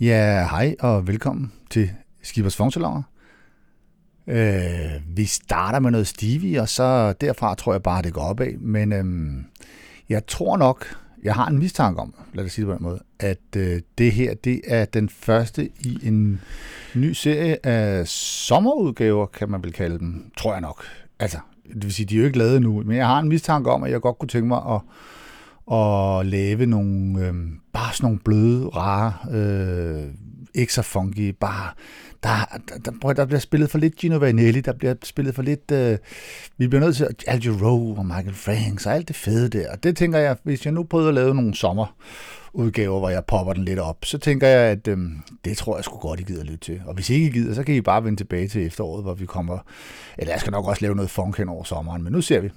Ja, hej og velkommen til Skibers Fungsalonger. Øh, vi starter med noget Stevie, og så derfra tror jeg bare, det går opad. Men øhm, jeg tror nok, jeg har en mistanke om, lad os sige det på den måde, at øh, det her, det er den første i en ny serie af sommerudgaver, kan man vel kalde dem, tror jeg nok. Altså, det vil sige, de er jo ikke lavet nu, men jeg har en mistanke om, at jeg godt kunne tænke mig at, at lave nogle, øh, bare sådan nogle bløde, rare, øh, ikke så funky, bare der, der, der, der bliver spillet for lidt Gino Vanelli, der bliver spillet for lidt, øh, vi bliver nødt til Al Jarreau og Michael Franks og alt det fede der. Og det tænker jeg, hvis jeg nu prøver at lave nogle sommerudgaver, hvor jeg popper den lidt op, så tænker jeg, at øh, det tror jeg sgu godt, I gider lytte til. Og hvis I ikke gider, så kan I bare vende tilbage til efteråret, hvor vi kommer, eller jeg skal nok også lave noget funk hen over sommeren, men nu ser vi.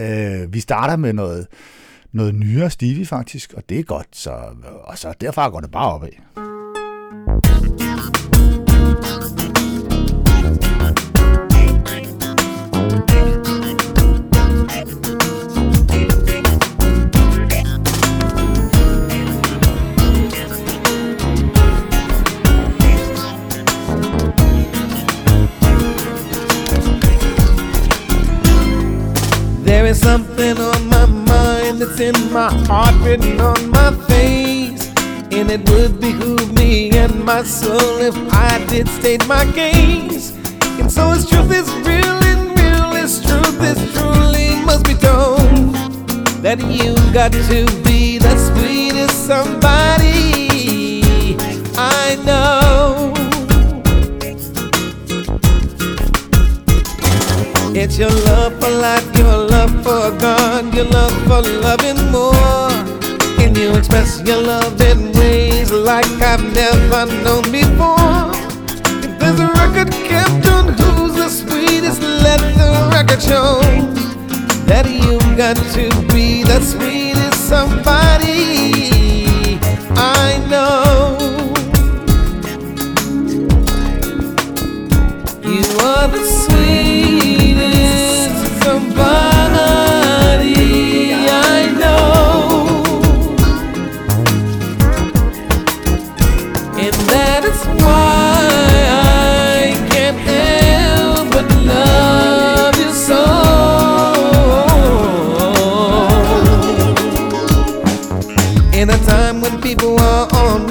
Øh, vi starter med noget, noget nyere Stevie faktisk, og det er godt, så, og så derfra går det bare opad. There is something in my heart, written on my face. And it would behoove me and my soul if I did state my case. And so as truth is real and real truth is truly must be told. That you got to be the sweetest somebody I know. It's your love for life, your love for God, your love for loving more. Can you express your love in ways like I've never known before? If there's a record kept on who's the sweetest, let the record show that you've got to be the sweetest somebody I know. You are the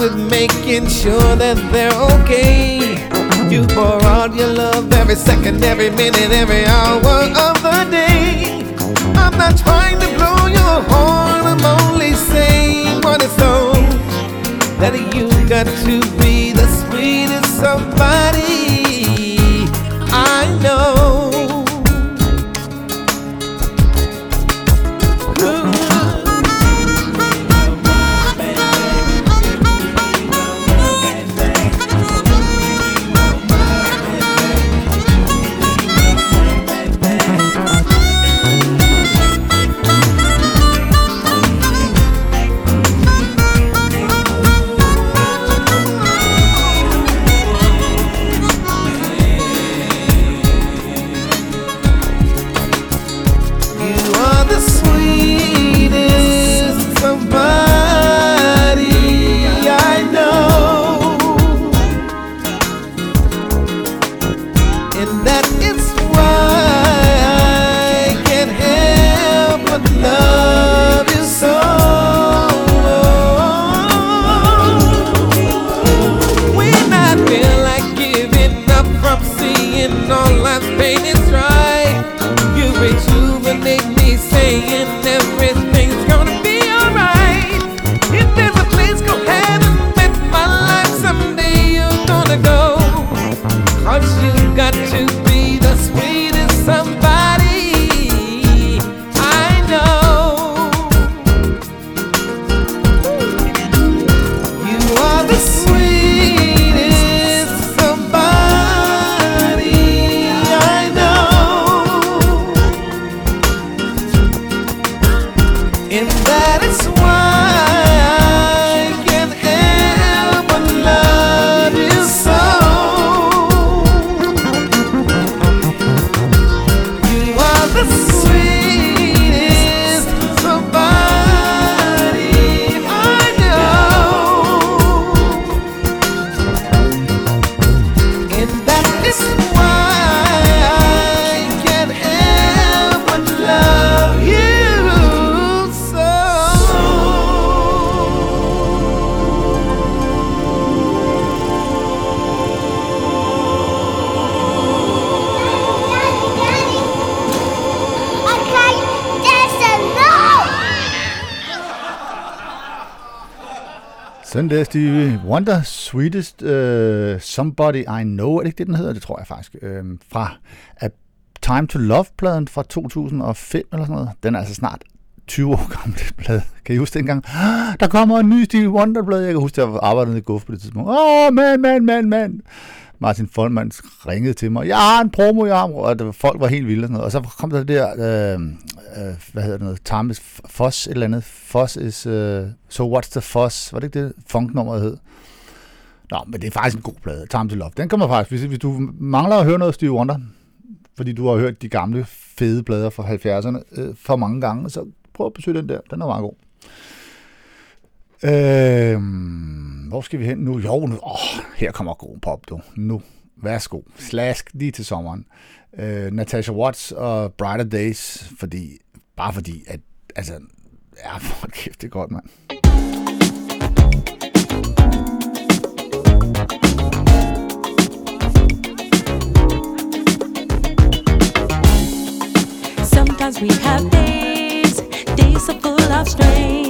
with making sure that they're okay. You pour out your love every second, every minute, every hour of the day. I'm not trying to blow your horn, I'm only saying what is so. That you got to be the sweetest somebody and that Sådan der, Stevie Wonder, Sweetest uh, øh, Somebody I Know, er det ikke det, den hedder? Det tror jeg faktisk. Uh, fra A Time to Love-pladen fra 2005 eller sådan noget. Den er altså snart 20 år gammel plade. Kan I huske dengang? Der kommer en ny Stevie Wonder-plade. Jeg kan huske, at jeg arbejdede i Guf på det tidspunkt. Åh, oh, mand, mand, mand, mand. Martin Folman ringede til mig. Jeg har en promo, jeg har og folk var helt vilde. Og, sådan noget. og så kom der det der, øh, øh, hvad hedder det noget, Thomas Foss, et eller andet. Foss is, øh, so what's the Foss? Var det ikke det funknummeret hed? Nå, men det er faktisk en god plade, Time to Love. Den kommer faktisk, hvis, hvis du mangler at høre noget Stevie Wonder, fordi du har hørt de gamle fede plader fra 70'erne øh, for mange gange, så prøv at besøge den der. Den er meget god. Øh, hvor skal vi hen nu? Jo, nu, åh, her kommer god pop, du. Nu, værsgo. Slask lige til sommeren. Øh, Natasha Watts og Brighter Days, fordi, bare fordi, at, altså, ja, for kæft, det er godt, mand. Sometimes we have days, days so full of strain.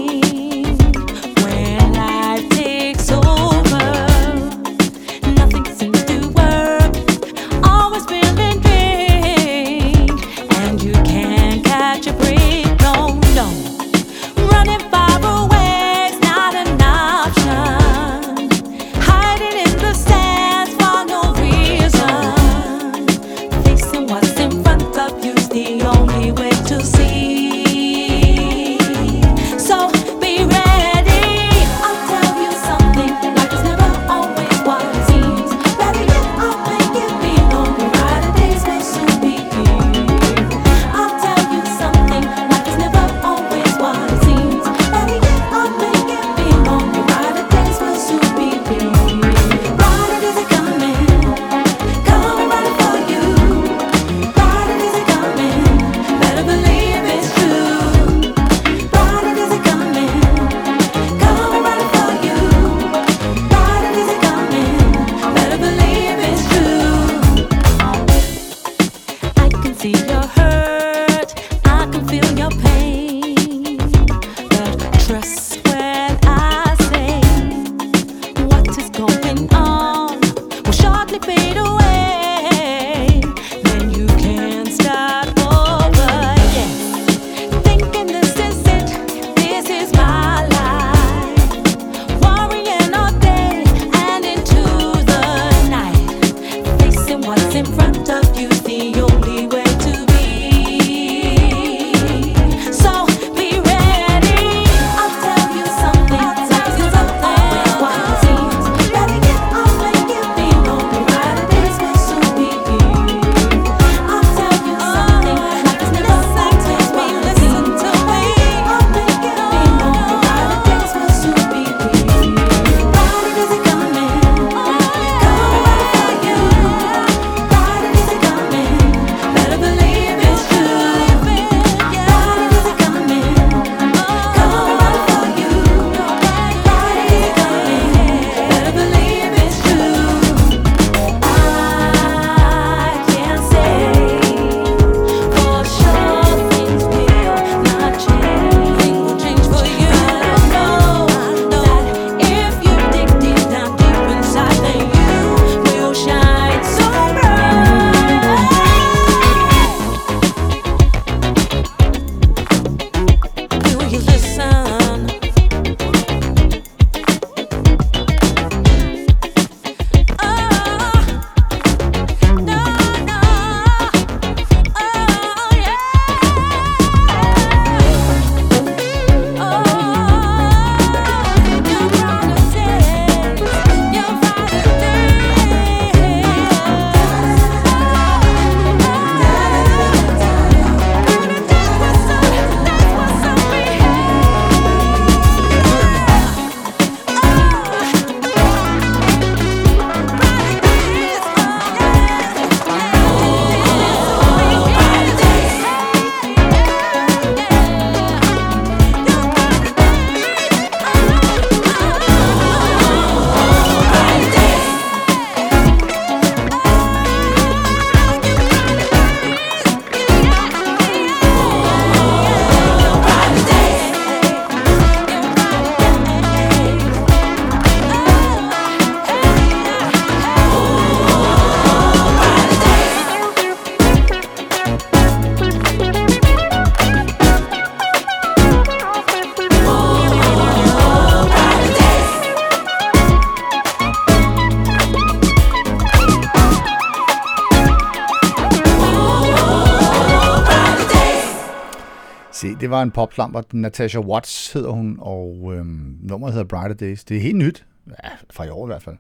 Det var en popslamper. Natasha Watts hedder hun, og øhm, nummeret hedder Brighter Days. Det er helt nyt, ja, fra i år i hvert fald.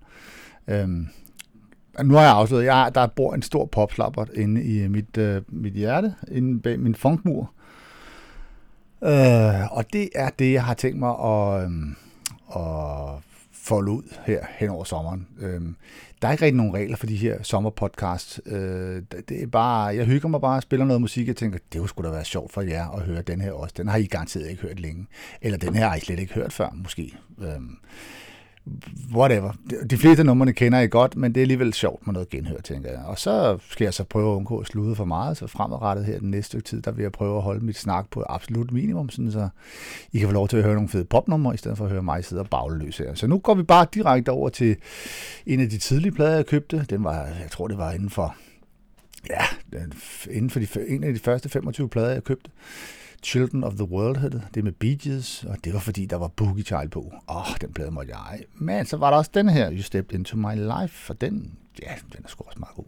Øhm, nu har jeg afsløret, jeg, der bor en stor popslapper inde i øh, mit, øh, mit hjerte, inde bag min funkmur. Øh, og det er det, jeg har tænkt mig at, Øh, folde ud her hen over sommeren. Øhm, der er ikke rigtig nogen regler for de her sommerpodcasts. Øh, det er bare, jeg hygger mig bare, spiller noget musik, og tænker, det kunne sgu da være sjovt for jer at høre den her også. Den har I garanteret ikke hørt længe. Eller den her har I slet ikke hørt før, måske. Øhm, whatever. De fleste numrene kender I godt, men det er alligevel sjovt med noget genhør, tænker jeg. Og så skal jeg så prøve at undgå at slude for meget, så fremadrettet her den næste stykke tid, der vil jeg prøve at holde mit snak på absolut minimum, sådan så I kan få lov til at høre nogle fede popnumre, i stedet for at høre mig sidde og bagle her. Så nu går vi bare direkte over til en af de tidlige plader, jeg købte. Den var, jeg tror, det var inden for Ja, inden for de, en af de første 25 plader, jeg købte. Children of the World hed det. Det med Bee Gees, og det var fordi, der var Boogie Child på. Åh, oh, den plade måtte jeg. Men så var der også den her, You Stepped Into My Life, og den, ja, den er sgu også meget god.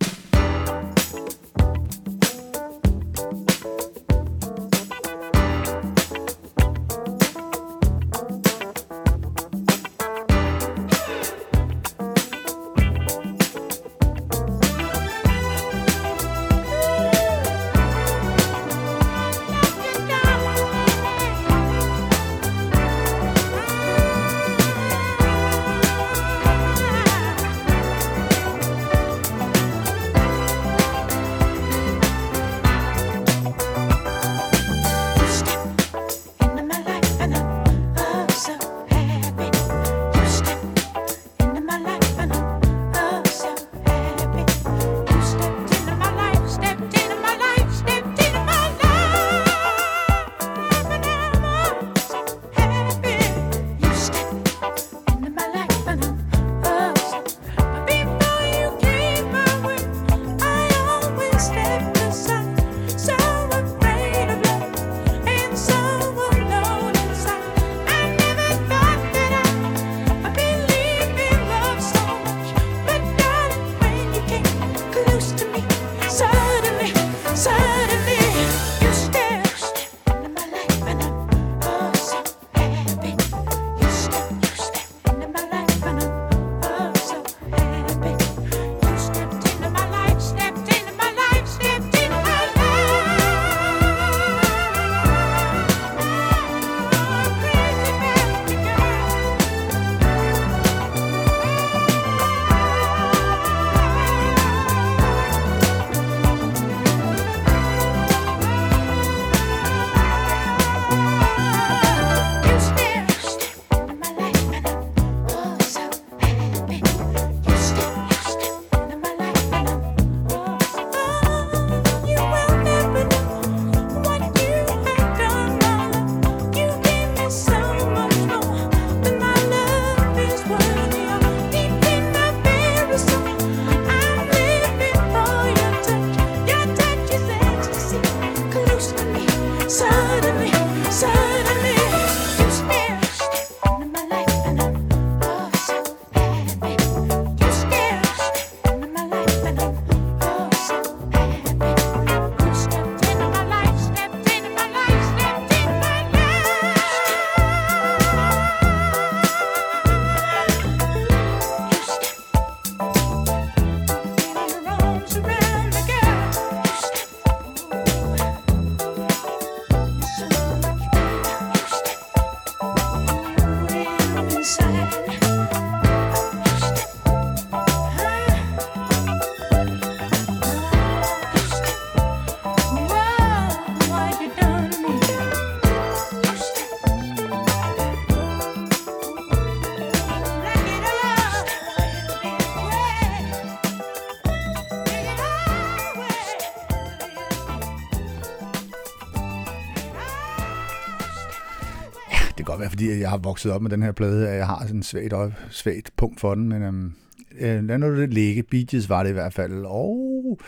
Godt være, fordi jeg har vokset op med den her plade, at jeg har sådan en svagt, øje, svagt punkt for den, men øhm, øh, lad nu det ligge. Bee Gees var det i hvert fald. Og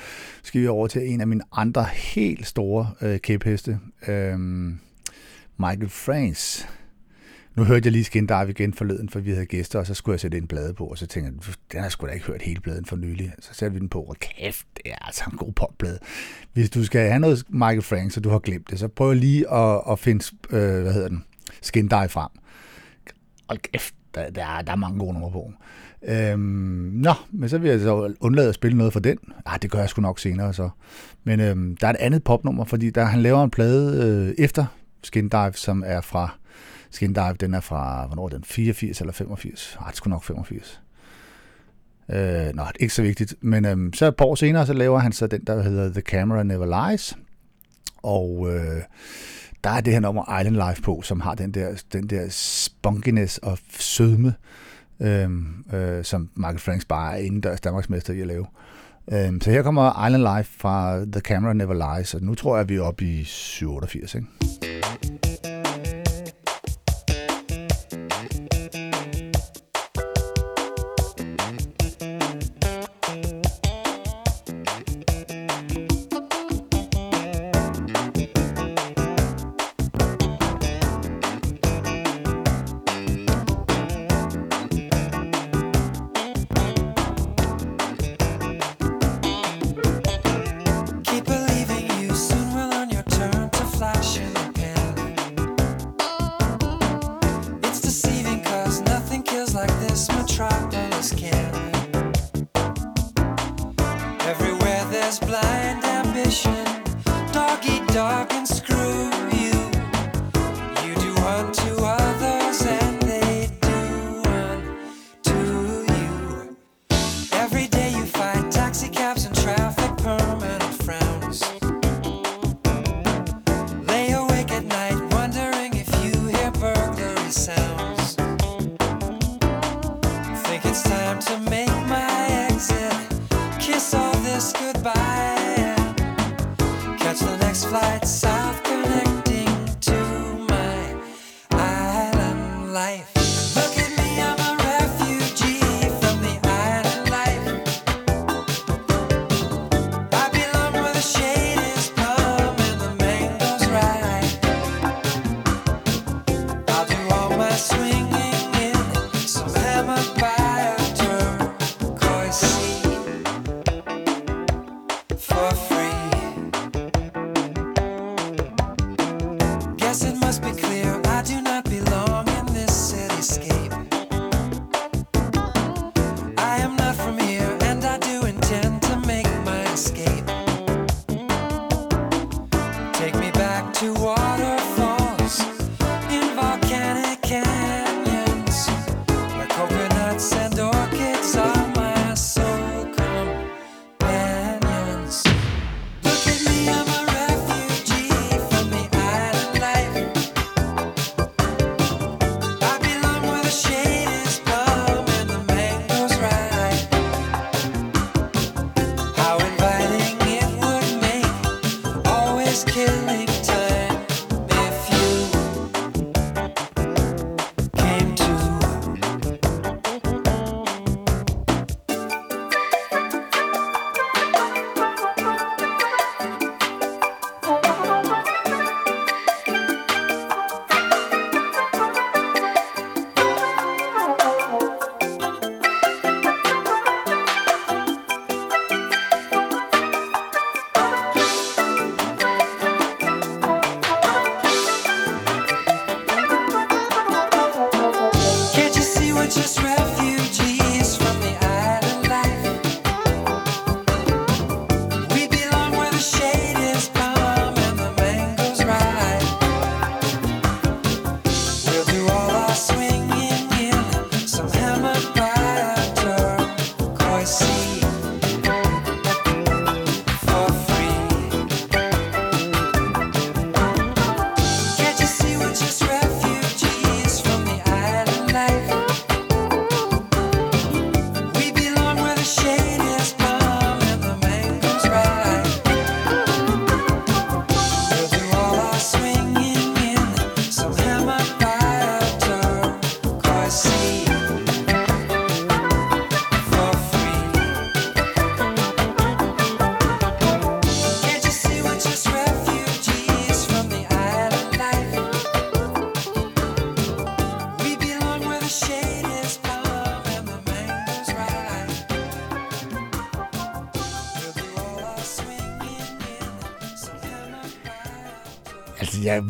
skal vi over til en af mine andre helt store øh, kæpheste, øhm, Michael France. nu hørte jeg lige Skin Dive igen forleden, for vi havde gæster, og så skulle jeg sætte en blade på, og så tænkte jeg, den har jeg sgu da ikke hørt hele bladen for nylig. Så satte vi den på, og kæft, det er altså en god popplade. Hvis du skal have noget Michael Frank, så du har glemt det, så prøv lige at, at finde, øh, hvad hedder den, Skin dig frem. Hold kæft, der, der, er, der er mange gode numre på. Øhm, nå, men så vil jeg så undlade at spille noget for den. Ah, det gør jeg sgu nok senere så. Men øhm, der er et andet popnummer, fordi der, han laver en plade øh, efter Skin Dive, som er fra Skin Dive, den er fra, hvornår er den? 84 eller 85? Ah, det skulle nok 85. Øh, nå, ikke så vigtigt. Men øhm, så et par år senere, så laver han så den, der hedder The Camera Never Lies. Og øh, der er det her nummer Island Life på, som har den der, den der spunkiness og sødme, øhm, øh, som Michael Franks bare er indendørs Danmarksmester i at lave. Øhm, så her kommer Island Life fra The Camera Never Lies, og nu tror jeg, vi er oppe i 87, ikke?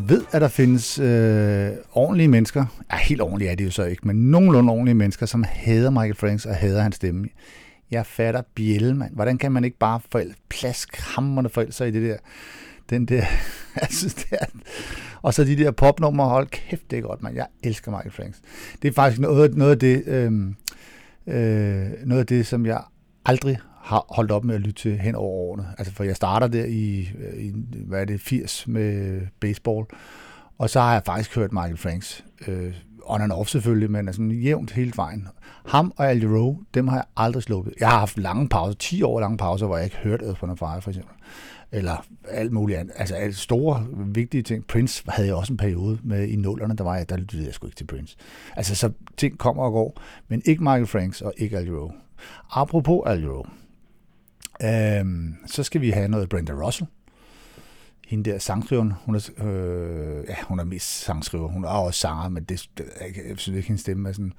Ved, at der findes øh, ordentlige mennesker. Ja, helt ordentlige er de jo så ikke, men nogenlunde ordentlige mennesker, som hader Michael Franks og hader hans stemme. Jeg fatter bjælle, mand. Hvordan kan man ikke bare forældre, plask hammerne forældre sig i det der? Den der, jeg synes, det er... Og så de der popnumre, hold kæft, det er godt, mand. Jeg elsker Michael Franks. Det er faktisk noget, noget af det, øh, øh, noget af det, som jeg aldrig har holdt op med at lytte til hen over årene. Altså, for jeg starter der i, øh, i hvad er det, 80 med baseball, og så har jeg faktisk hørt Michael Franks, øh, on and off selvfølgelig, men altså jævnt hele vejen. Ham og Al Rowe, dem har jeg aldrig sluppet. Jeg har haft lange pauser, 10 år lange pauser, hvor jeg ikke hørte Earth, Wind Fire for eksempel. Eller alt muligt andet. Altså alle store, vigtige ting. Prince havde jeg også en periode med i nullerne, der var jeg, der lyttede jeg sgu ikke til Prince. Altså så ting kommer og går, men ikke Michael Franks og ikke Al Rowe. Apropos Al Rowe, øhm, så skal vi have noget Brenda Russell hende der sangskriveren, hun er, øh, ja, hun er mest sangskriver, hun er også sanger, men det, det er ikke, jeg synes ikke, hendes stemme er sådan,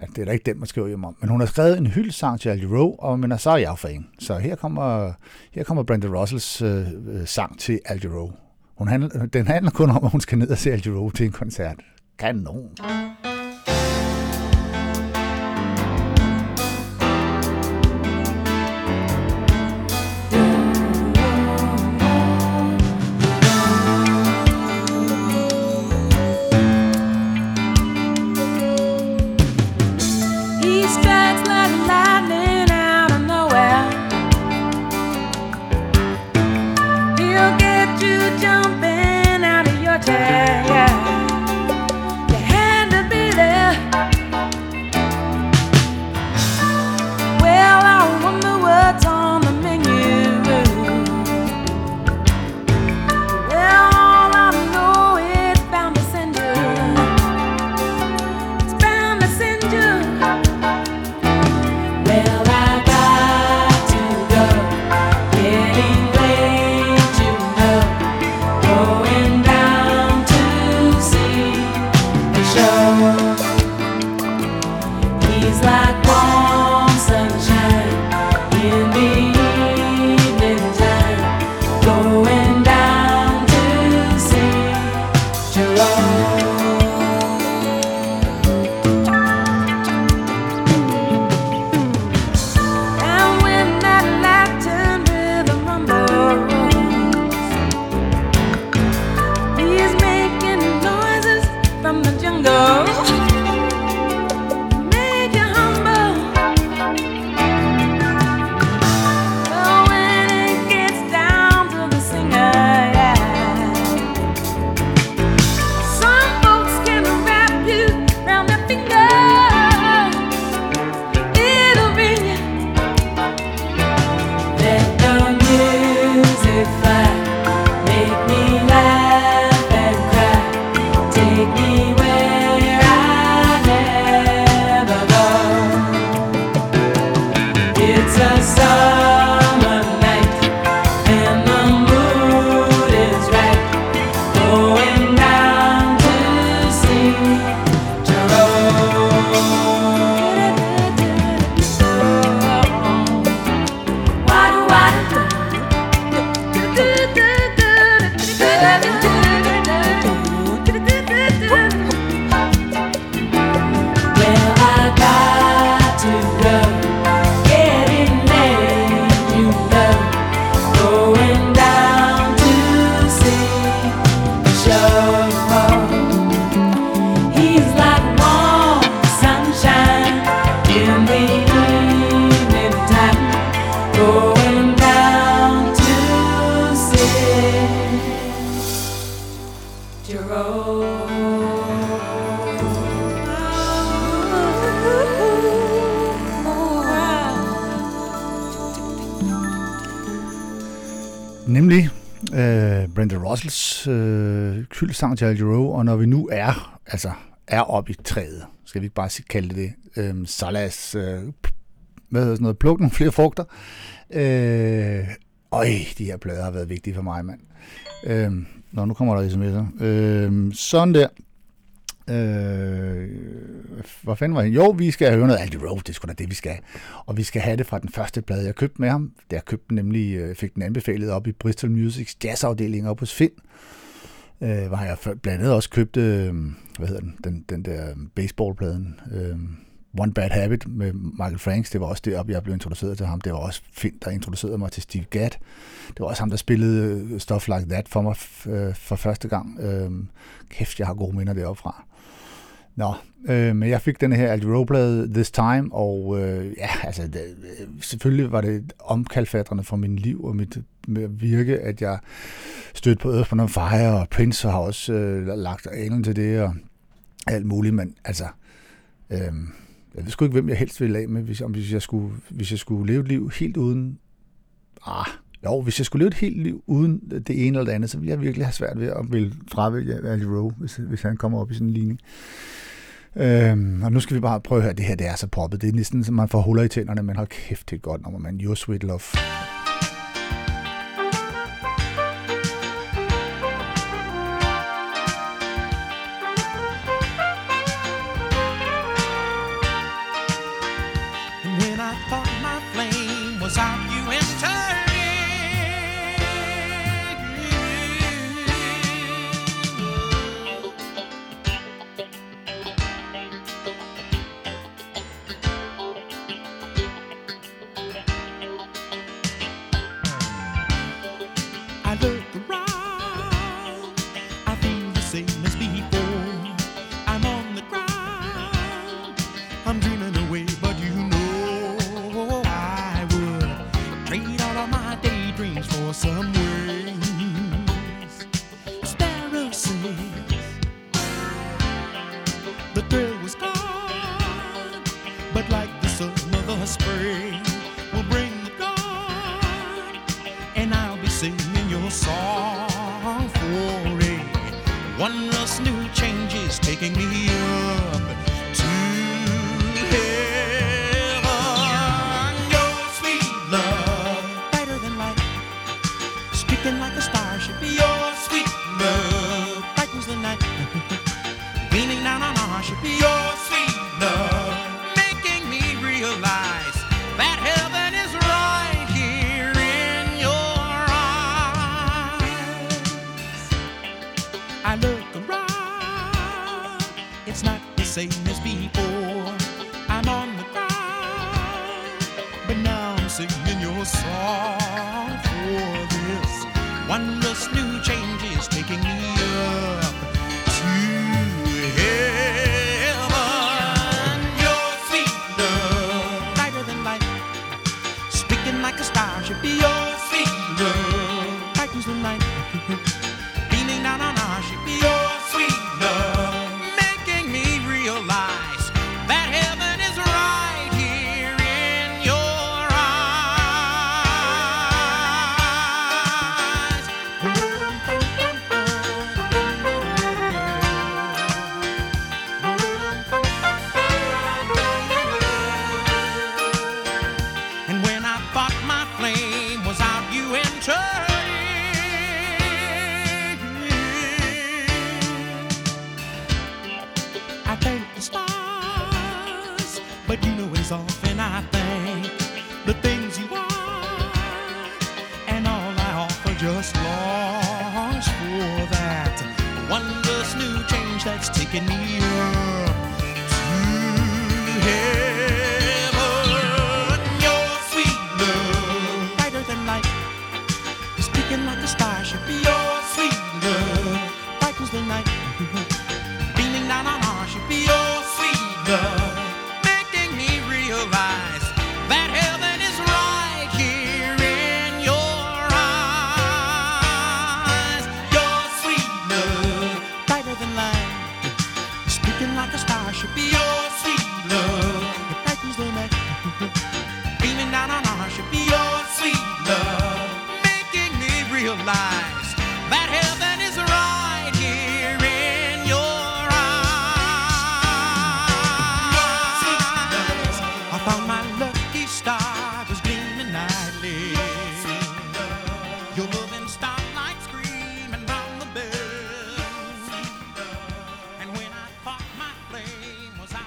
ja, det er da ikke den, man skriver hjem om. Men hun har skrevet en hyldsang til Al Rowe, og men så er jeg fan. Så her kommer, her kommer Brenda Russells øh, øh sang til Al Rowe. Hun handler, den handler kun om, at hun skal ned og se Al Rowe til en koncert. Kanon. Mm. Sang til Al Jarreau, og når vi nu er, altså, er oppe i træet, skal vi ikke bare sige- kalde det det, øh, Salas, øh, hvad hedder sådan noget, plukke nogle flere frugter. Øh, øj, de her plader har været vigtige for mig, mand. Øh, nå, nu kommer der sms'er. Øh, sådan der. Øh, hvor fanden var det? Jo, vi skal høre noget Aldi Road, det er sgu da det, vi skal. Og vi skal have det fra den første plade, jeg købte med ham. Da jeg købte den nemlig, øh, fik den anbefalet op i Bristol Musics jazzafdeling op hos Finn. øh, Øh, var jeg blandt andet også købt, øh, hvad hedder den, den, den der baseballpladen, øh, One Bad Habit med Michael Franks, det var også deroppe, jeg blev introduceret til ham. Det var også Finn, der introducerede mig til Steve Gadd. Det var også ham, der spillede øh, Stuff Like That for mig f- øh, for første gang. Øh, kæft, jeg har gode minder deroppe fra. Nå, øh, men jeg fik den her Al Rowe-plade This Time, og øh, ja, altså, det, øh, selvfølgelig var det omkalfatrende for min liv og mit med virke, at jeg stødte på Earth, Wind Fire, og Prince har også øh, lagt alen til det, og alt muligt, men altså, øh, jeg ved sgu ikke, hvem jeg helst ville af med, hvis, om hvis, jeg skulle, hvis jeg skulle leve et liv helt uden, ah, jo, hvis jeg skulle leve et helt liv uden det ene eller det andet, så ville jeg virkelig have svært ved at ville fravælge Ali Rowe, hvis, hvis han kommer op i sådan en ligning. Øhm, og nu skal vi bare prøve at høre, det her det er så poppet. Det er næsten, som man får huller i tænderne, men hold kæft, det er et godt nummer, man. Your Sweet Love.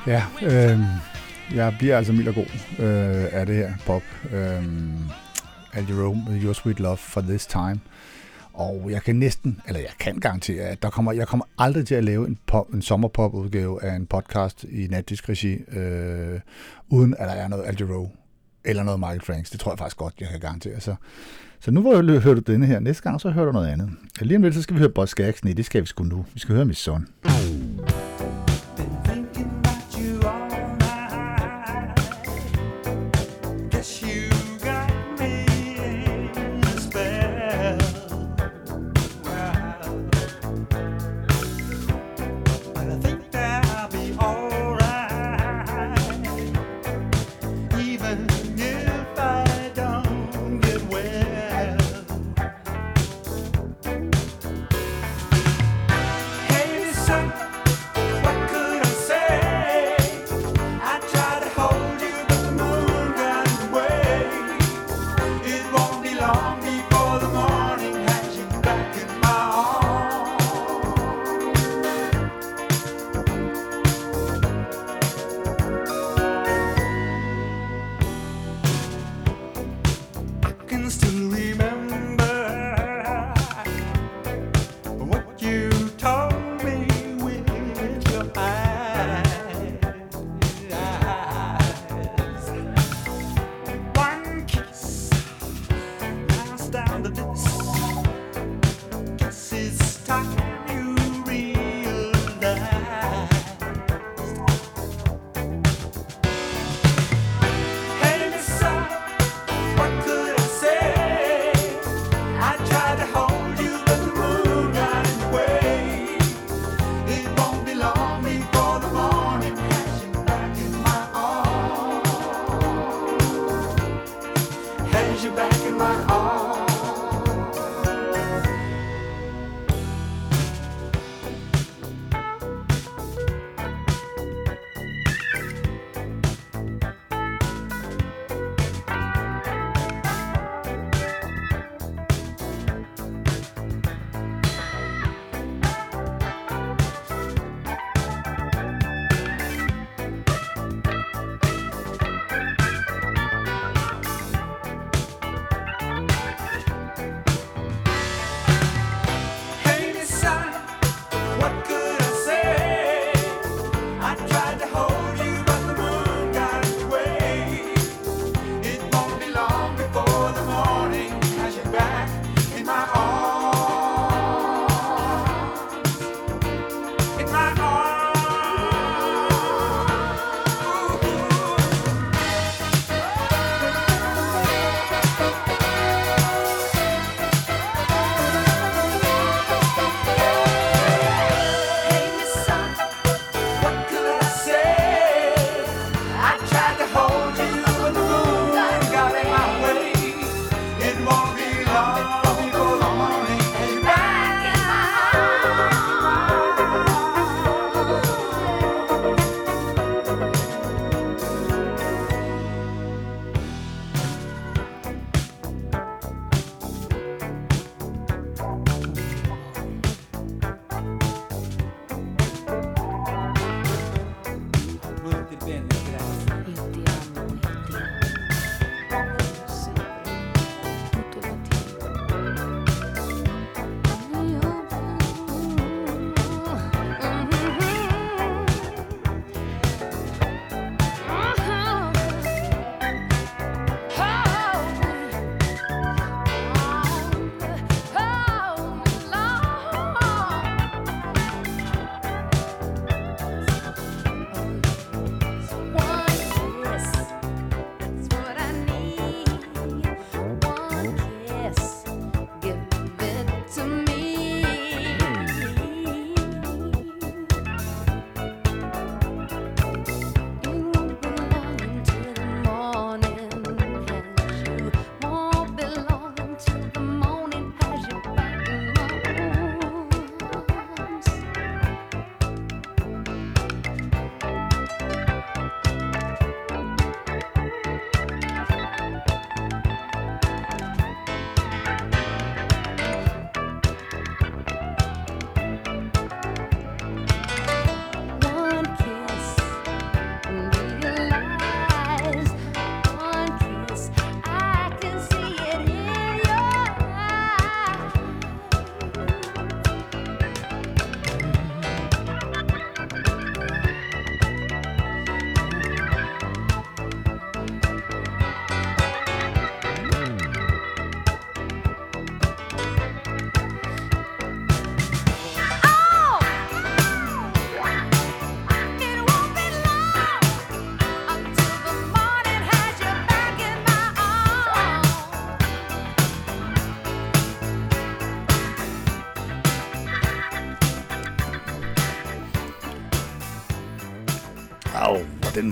Ja, øh, jeg bliver altså mild og god øh, af det her pop. Øh, Al Rowe med Your Sweet Love for This Time. Og jeg kan næsten, eller jeg kan garantere, at der kommer, jeg kommer aldrig til at lave en, pop, en sommerpop-udgave af en podcast i natdisk regi, øh, uden at der er noget Al Jarreau eller noget Michael Franks. Det tror jeg faktisk godt, jeg kan garantere. Så, så nu hvor jeg hører du denne her. Næste gang, så hører du noget andet. Lige om lidt, så skal vi høre Boss Skaggs. Nej, det skal vi sgu nu. Vi skal høre Miss Son. Mm.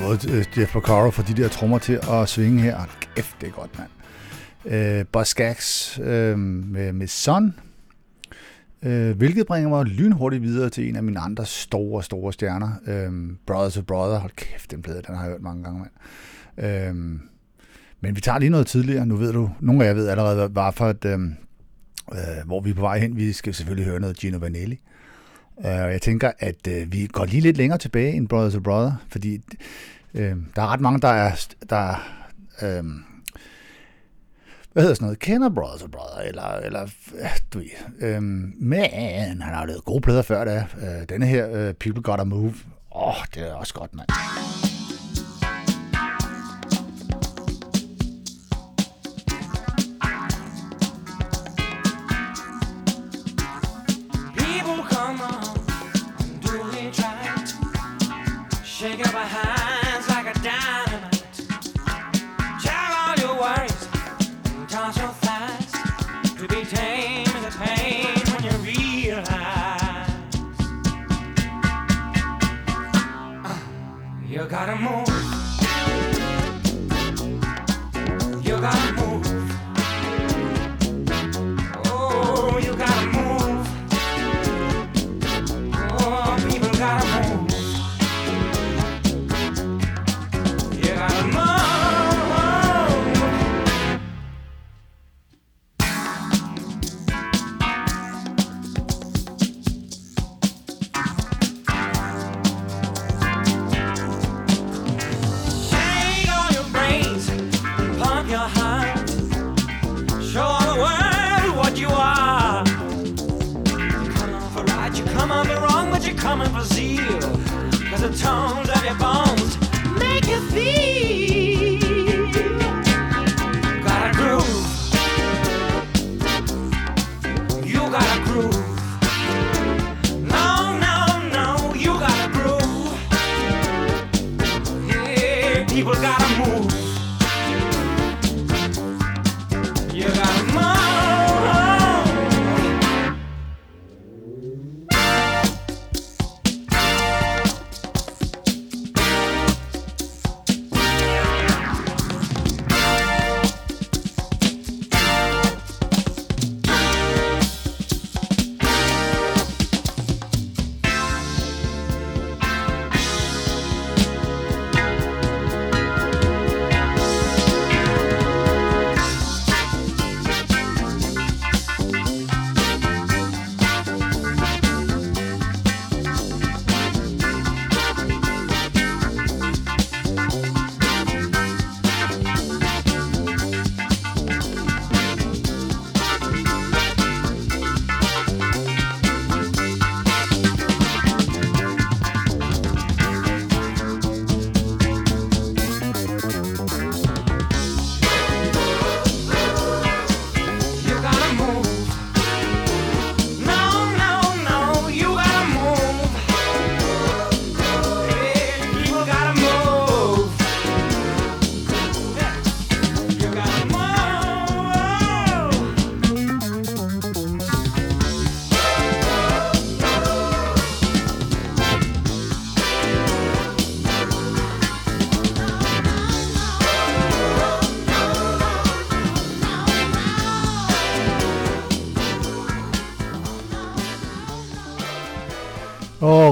Måde, øh, Jeff Porcaro får de der trommer til at svinge her. Kæft, det er godt, mand. Øh, Buzz Skaggs øh, med, med Son, øh, hvilket bringer mig lynhurtigt videre til en af mine andre store, store stjerner. Øh, Brother to Brother, hold kæft, den plade, den har jeg hørt mange gange, mand. Øh, men vi tager lige noget tidligere. Nu ved du, nogle af jer ved allerede, hvad for et, øh, øh, hvor vi er på vej hen. Vi skal selvfølgelig høre noget Gino Vanelli. Øh, Og jeg tænker, at øh, vi går lige lidt længere tilbage end Brother to Brother, fordi øh, der er ret mange, der er, der øh, hvad hedder sådan noget, kender Brothers og Brother, eller, eller du ved, øh, men han har jo lavet gode plader før da. Øh, denne her, øh, People Gotta Move, åh, oh, det er også godt, mand.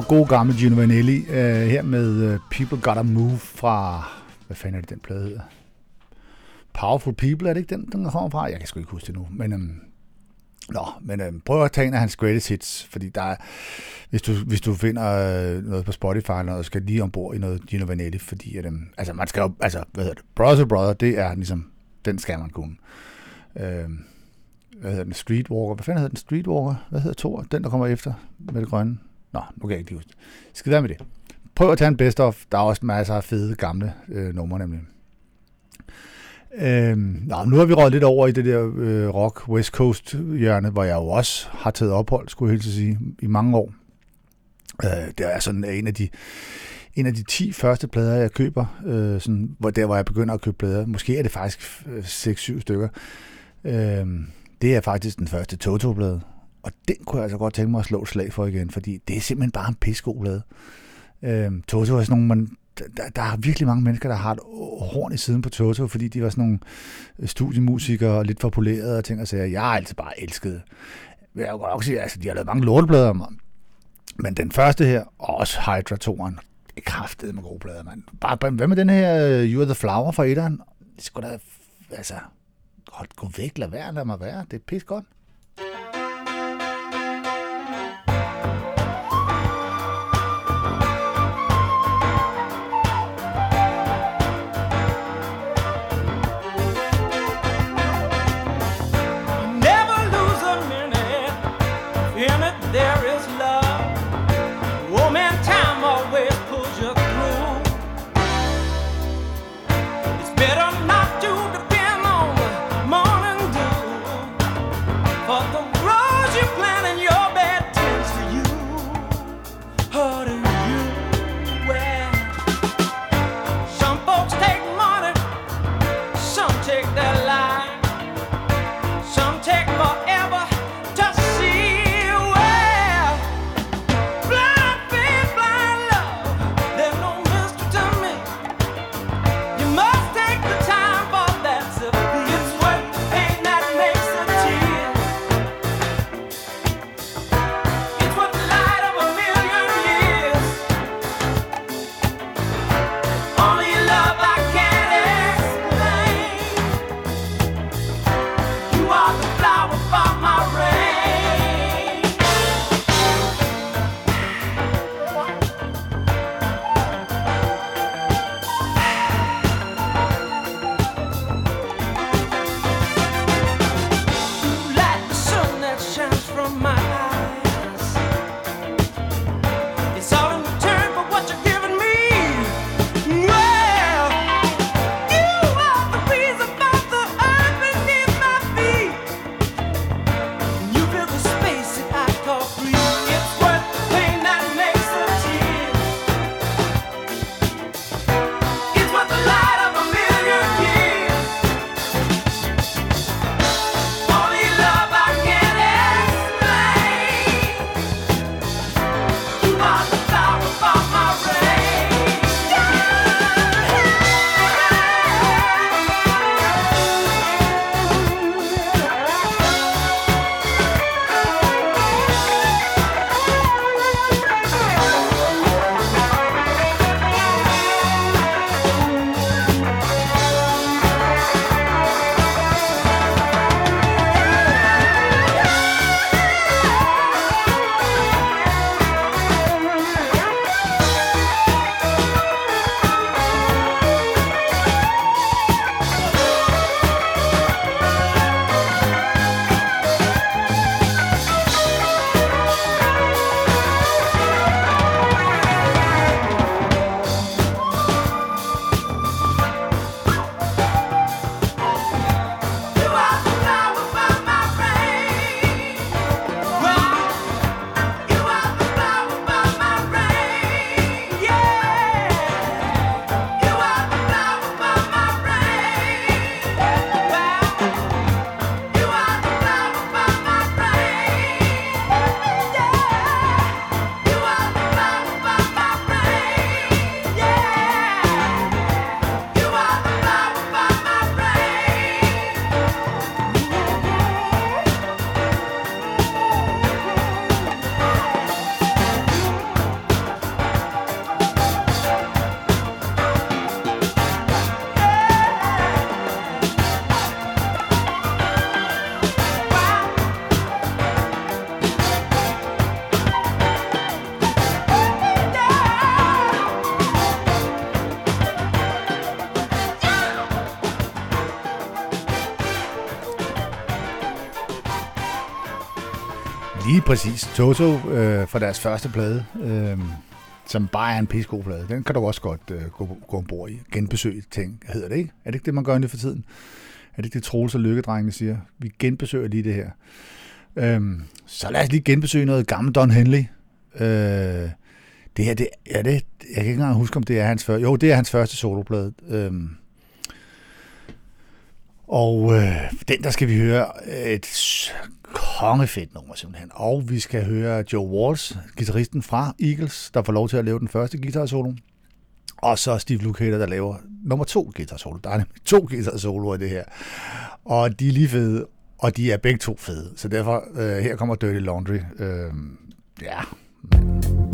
God gammel Gino Vanelli. Uh, her med uh, People Gotta Move fra... Hvad fanden er det, den plade hedder? Powerful People, er det ikke den, den kommer fra? Jeg kan sgu ikke huske det nu. Men, um, nå, men um, prøv at tage en af hans greatest hits, fordi der er, hvis du, hvis du finder uh, noget på Spotify, eller noget, skal lige ombord i noget Gino Vanelli, fordi at, um, altså, man skal jo, altså, hvad hedder det? Brother to Brother, det er ligesom, den skal man kunne. Uh, hvad hedder den? Streetwalker. Hvad fanden hedder den? Streetwalker? Hvad hedder Thor? Den, der kommer efter med det grønne. Nå, nu kan jeg ikke lige huske det. Skid med det. Prøv at tage en best of. Der er også masser af fede gamle øh, numre nemlig. Øhm, nå, nu har vi råd lidt over i det der øh, rock West Coast hjørne, hvor jeg jo også har taget ophold, skulle jeg helt sige, i mange år. Øh, det er sådan en af de en af de 10 første plader, jeg køber, øh, sådan, hvor der hvor jeg begynder at købe plader. Måske er det faktisk øh, 6-7 stykker. Øh, det er faktisk den første Toto-plade. Og den kunne jeg altså godt tænke mig at slå et slag for igen, fordi det er simpelthen bare en pissegod plade. Øhm, Toto er sådan nogle, man, der, der er virkelig mange mennesker, der har et horn i siden på Toto, fordi de var sådan nogle studiemusikere og lidt for polerede og ting og sager. Jeg har altid bare elsket. Jeg kan godt nok sige, altså, de har lavet mange lorteplader om mig. Men den første her, og også Hydratoren, det er kraftet med gode plader, mand. Bare, bare- hvad med den her uh, You Are The Flower fra etteren? Det skulle da, altså, hold, gå væk, lad være, lad mig være. Det er pis godt. Lige præcis. Toto øh, fra deres første plade, øh, som bare er en pissegod plade. Den kan du også godt øh, gå, gå ombord i. Genbesøg ting, hedder det ikke? Er det ikke det, man gør nu for tiden? Er det ikke det, Troels og Lykkedrengene siger? Vi genbesøger lige det her. Øh, så lad os lige genbesøge noget gammelt Don Henley. Øh, det her, det, er det, jeg kan ikke engang huske, om det er hans første. Jo, det er hans første soloplade. Øhm, og øh, den, der skal vi høre et kongefedt nummer simpelthen. Og vi skal høre Joe Walsh, guitaristen fra Eagles, der får lov til at lave den første guitar solo. Og så Steve Lukather, der laver nummer to guitar solo. Der er nemlig to guitar soloer i det her. Og de er lige fede, og de er begge to fede. Så derfor, øh, her kommer Dirty Laundry. Øh, ja, Ah,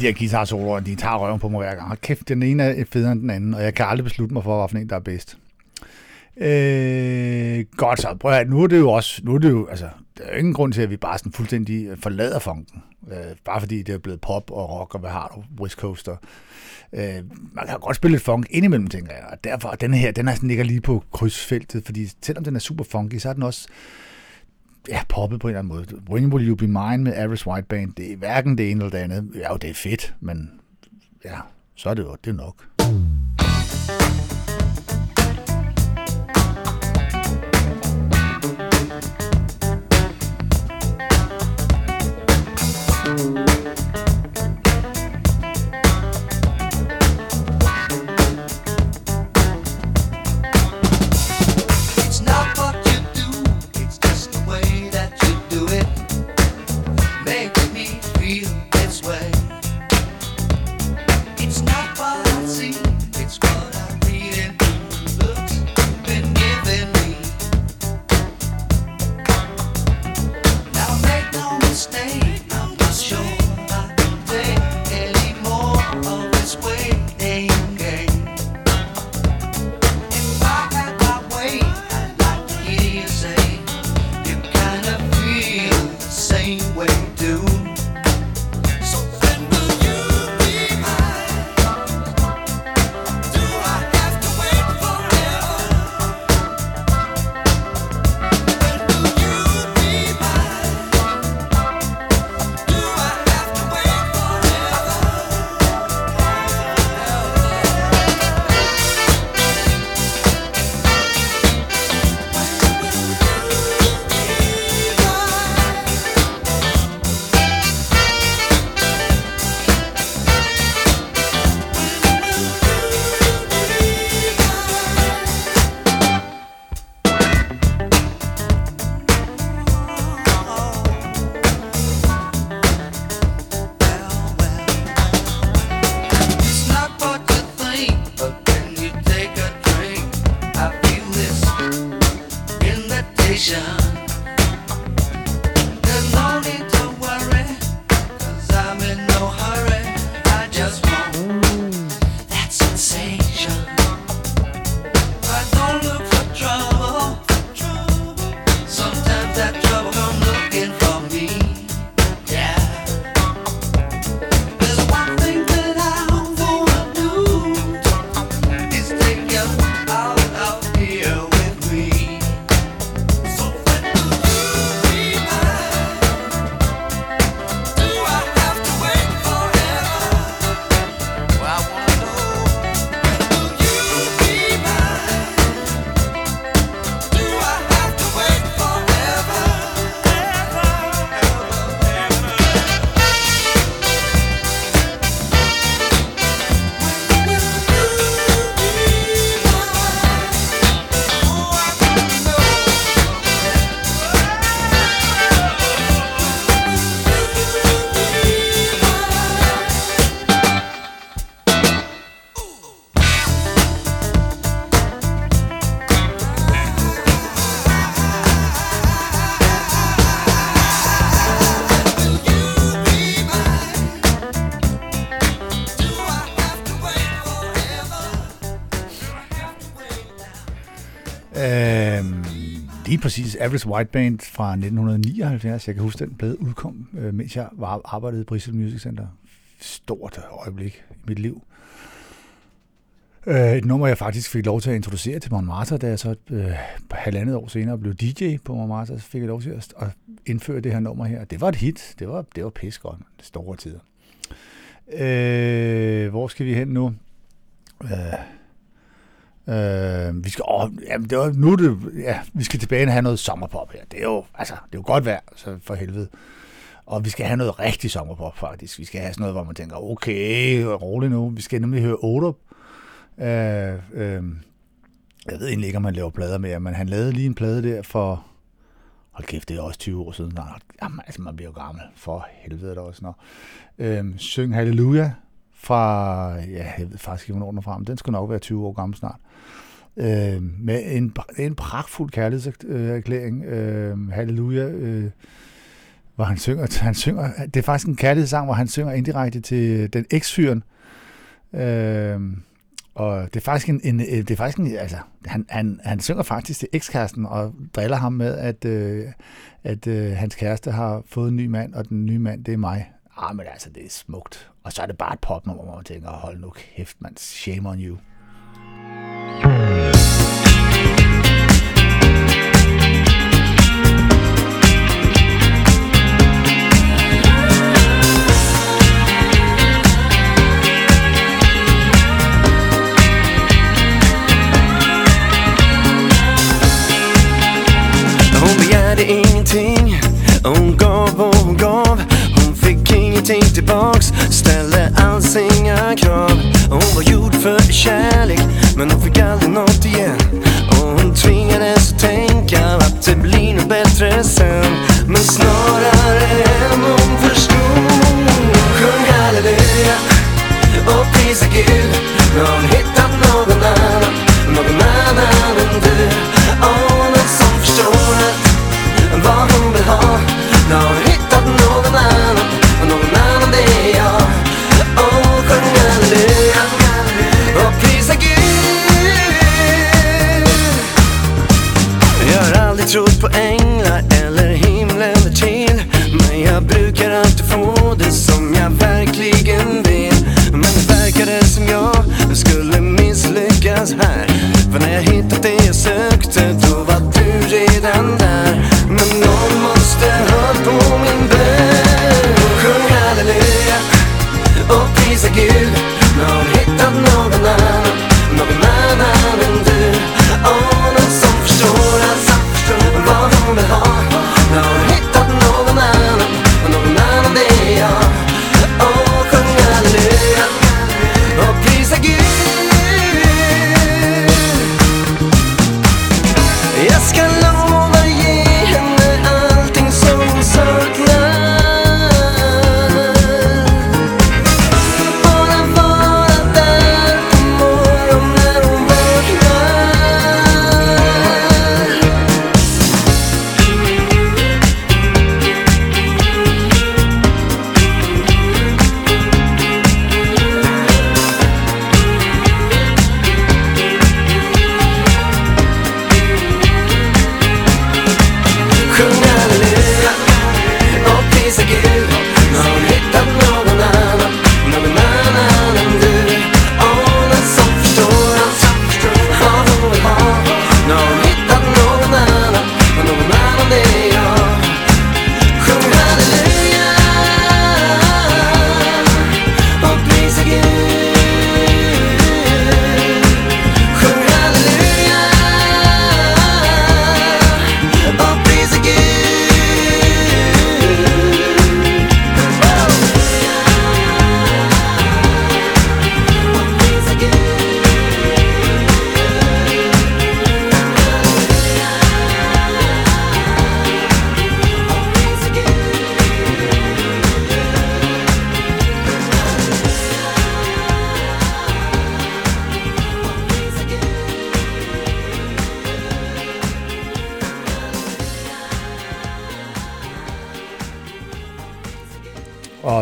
der guitar soloer, de tager røven på mig hver gang. Kæft, den ene er federe end den anden, og jeg kan aldrig beslutte mig for, hvilken en, der er bedst. Øh, godt så, prøv at, nu er det jo også, nu er det jo, altså, der er jo ingen grund til, at vi bare sådan fuldstændig øh, forlader funken. Øh, bare fordi det er blevet pop og rock, og hvad har du, West Coaster. Øh, man kan godt spille lidt funk indimellem, tænker jeg. Og derfor, den her, den er sådan ligger lige på krydsfeltet, fordi selvom den er super funky, så er den også ja, poppet på en eller anden måde. When Will You Be Mine med Average White Band, det er hverken det ene eller det andet. Ja, det er fedt, men ja, så er det jo det er nok. Lige præcis Average White Band fra 1979. Jeg kan huske, den plade udkom, øh, mens jeg var arbejdede i Bristol Music Center. Stort øjeblik i mit liv. Øh, et nummer, jeg faktisk fik lov til at introducere til Montmartre, da jeg så øh, halvandet år senere blev DJ på Montmartre, så fik jeg lov til at, at indføre det her nummer her. Det var et hit. Det var, det var pis godt. Store tider. Øh, hvor skal vi hen nu? Øh, Øh, vi skal, åh, jamen, det var, nu det, ja, vi skal tilbage og have noget sommerpop her. Det er jo, altså, det er jo godt vejr, så for helvede. Og vi skal have noget rigtig sommerpop, faktisk. Vi skal have sådan noget, hvor man tænker, okay, rolig nu. Vi skal nemlig høre Odup. Øh, øh, jeg ved egentlig ikke, om man laver plader mere, men han lavede lige en plade der for, hold kæft, det er også 20 år siden. Nej, jamen, altså, man bliver jo gammel. For helvede, der også. Nå. Øhm, Syng Halleluja fra, ja, jeg ved faktisk ikke, hvornår den er frem. Den skal nok være 20 år gammel snart. Øh, med en, en pragtfuld kærlighedserklæring. Øh, halleluja. Øh, hvor han synger, han synger, det er faktisk en kærlighedssang, hvor han synger indirekte til den eks-fyren. Øh, og det er faktisk en, en øh, det er faktisk en, altså, han, han, han synger faktisk til ekskæresten og driller ham med, at, øh, at øh, hans kæreste har fået en ny mand, og den nye mand, det er mig. Ah, men altså, det er smukt. Og så er det bare et popnummer, hvor man tænker, hold nu kæft, man, shame on you. För kärlek Men hon fick aldrig något igen. Och hon tvingades att tänka Att det blir nog bättre sen. Men snarare än hon förstod Sjung halleluja och prisa Gud.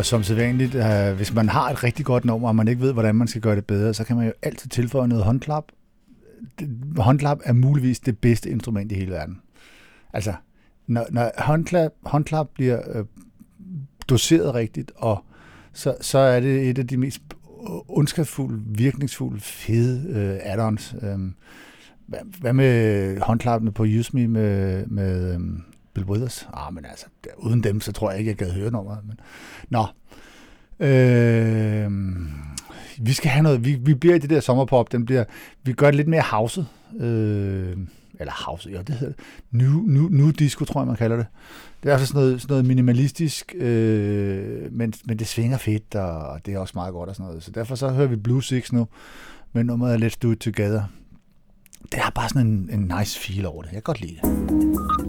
Som sædvanligt, øh, hvis man har et rigtig godt nummer, og man ikke ved, hvordan man skal gøre det bedre, så kan man jo altid tilføje noget håndklap. Det- Håndklap er muligvis det bedste instrument i hele verden. Altså, når, når håndklap, håndklap bliver øh, doseret rigtigt, og så, så er det et af de mest ondskabsfulde, virkningsfulde, fede øh, add-ons. Øh, hvad, med håndklappene på Use Me med, med øhm, Bill Withers? Ah, men altså, der- uden dem, så tror jeg ikke, jeg gad høre nummeret. Men... Nå. Øh, vi skal have noget, vi, vi bliver i det der sommerpop, den bliver, vi gør det lidt mere houset. Øh, eller house, ja, det hedder det. New, new, new disco, tror jeg, man kalder det. Det er altså sådan noget, sådan noget minimalistisk, øh, men, men det svinger fedt, og det er også meget godt og sådan noget. Så derfor så hører vi Blue Six nu, men nummeret Let's Do It Together. Det har bare sådan en, en nice feel over det. Jeg kan godt lide det.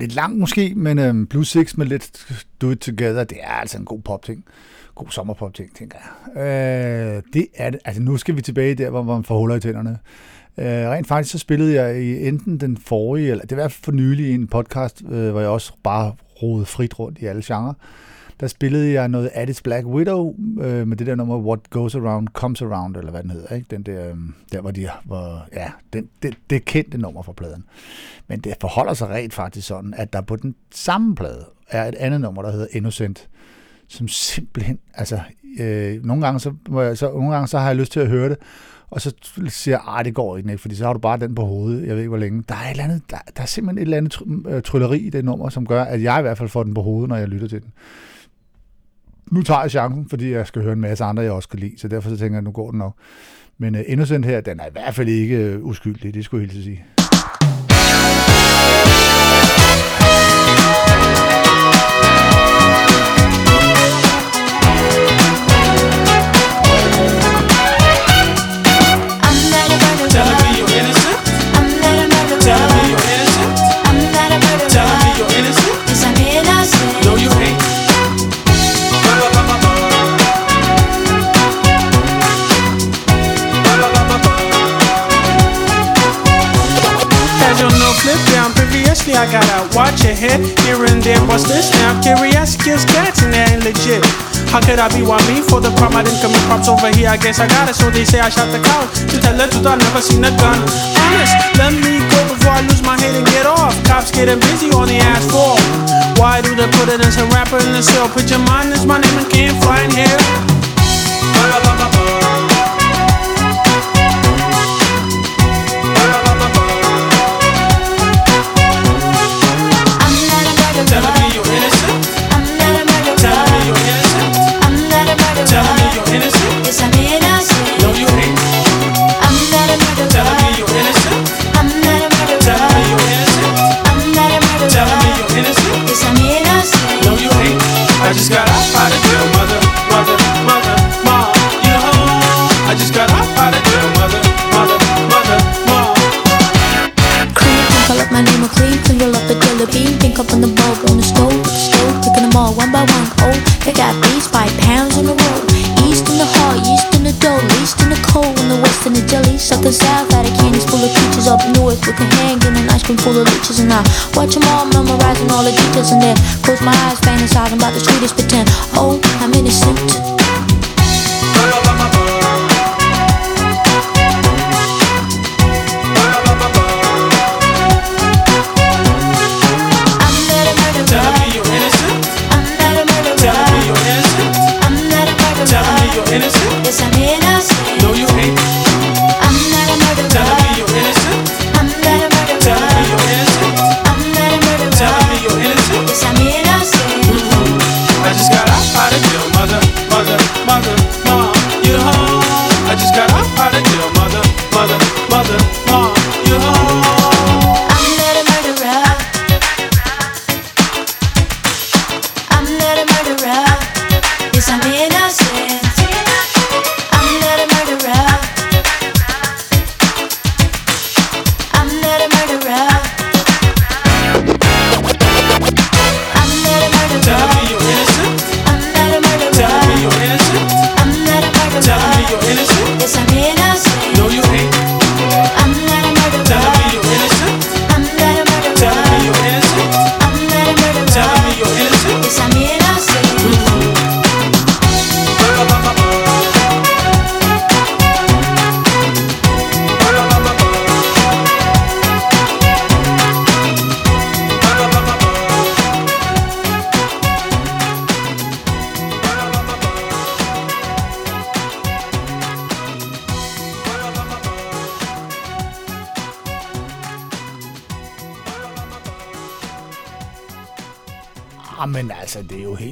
Lidt lang måske, men øhm, Blue Six med lidt Do It Together, det er altså en god pop-ting. God sommerpop-ting, tænker jeg. Øh, det er det. Altså nu skal vi tilbage der, hvor man får huller i tænderne. Øh, rent faktisk så spillede jeg i enten den forrige, eller det var for nylig i en podcast, øh, hvor jeg også bare rodede frit rundt i alle genrer. Der spillede jeg noget Addis Black Widow øh, med det der nummer What Goes Around Comes Around, eller hvad den hedder. Ikke? Den der, øh, der hvor de, hvor, ja, den, det, det kendte nummer fra pladen. Men det forholder sig rent faktisk sådan, at der på den samme plade er et andet nummer, der hedder Innocent, som simpelthen, altså, øh, nogle, gange så, må jeg, så, nogle gange så har jeg lyst til at høre det, og så siger jeg, at det går ikke, fordi så har du bare den på hovedet, jeg ved ikke hvor længe. Der er, et eller andet, der, der er simpelthen et eller andet øh, trylleri i det nummer, som gør, at jeg i hvert fald får den på hovedet, når jeg lytter til den. Nu tager jeg chancen, fordi jeg skal høre en masse andre, jeg også kan lide, så derfor så tænker jeg, nu går den nok. Men øh, uh, Innocent her, den er i hvert fald ikke uh, uskyldig, det skulle jeg helt sige. Watch your head here and there. What's this now? Curious kills cats and that ain't legit. How could I be why me for the crime? I didn't commit props over here. I guess I got it, so they say I shot the cow. To tell the truth, I never seen a gun. Honest, let me go before I lose my head and get off. Cops getting busy on the asphalt. Why do they put it as a rapper in the cell? Put your mind is my name and can't in here. I just got mother, mother, mother, mom. You home? I just got mother, mother, mother, mom. Cream, call up my name clean roll up a bean, think up on the bulb on the stove, stove, all one by one. Oh, they got pounds on. East in the heart, east in the dough, east in the cold, and the west in the jelly. South south, out of candies full of peaches. Up north, with can hang in an ice cream full of leeches. And I watch them all, memorizing all the details. And then close my eyes, fantasizing about the sweetest pretend. Oh, I'm innocent.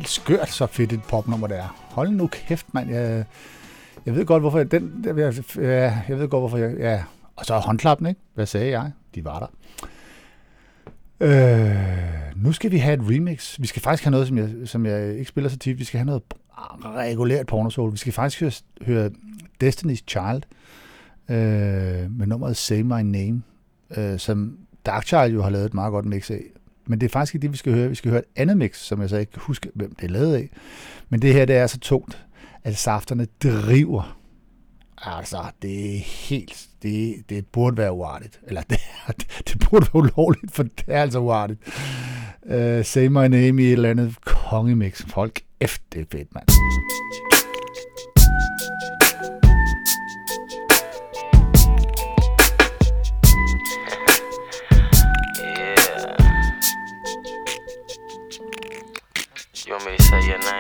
Helt skørt, så fedt et popnummer det er. Hold nu kæft, mand. Jeg, jeg ved godt, hvorfor jeg, den, der, jeg, jeg ved godt, hvorfor jeg, ja. Og så håndklappen, ikke? Hvad sagde jeg? De var der. Øh, nu skal vi have et remix. Vi skal faktisk have noget, som jeg, som jeg ikke spiller så tit. Vi skal have noget regulært pornosol. Vi skal faktisk høre, høre Destiny's Child øh, med nummeret Say My Name, øh, som Darkchild jo har lavet et meget godt mix af. Men det er faktisk ikke det, vi skal høre. Vi skal høre et andet mix, som jeg så ikke kan huske, hvem det er lavet af. Men det her, det er så tungt, at safterne driver. Altså, det er helt... Det, det burde være uartigt. Eller det, det burde være ulovligt, for det er altså uartigt. Uh, say my name i et eller andet kongemix. Folk, efter det er fedt, mand. You want me to say your name?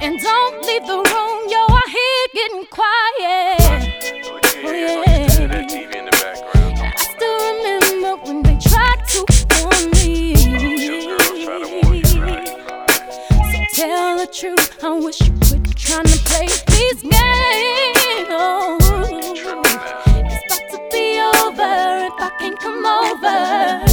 And don't leave the room, you're here getting quiet. Oh, yeah. I still remember when they tried to warn me. So tell the truth, I wish you quit trying to play these games. Oh. It's about to be over if I can't come over.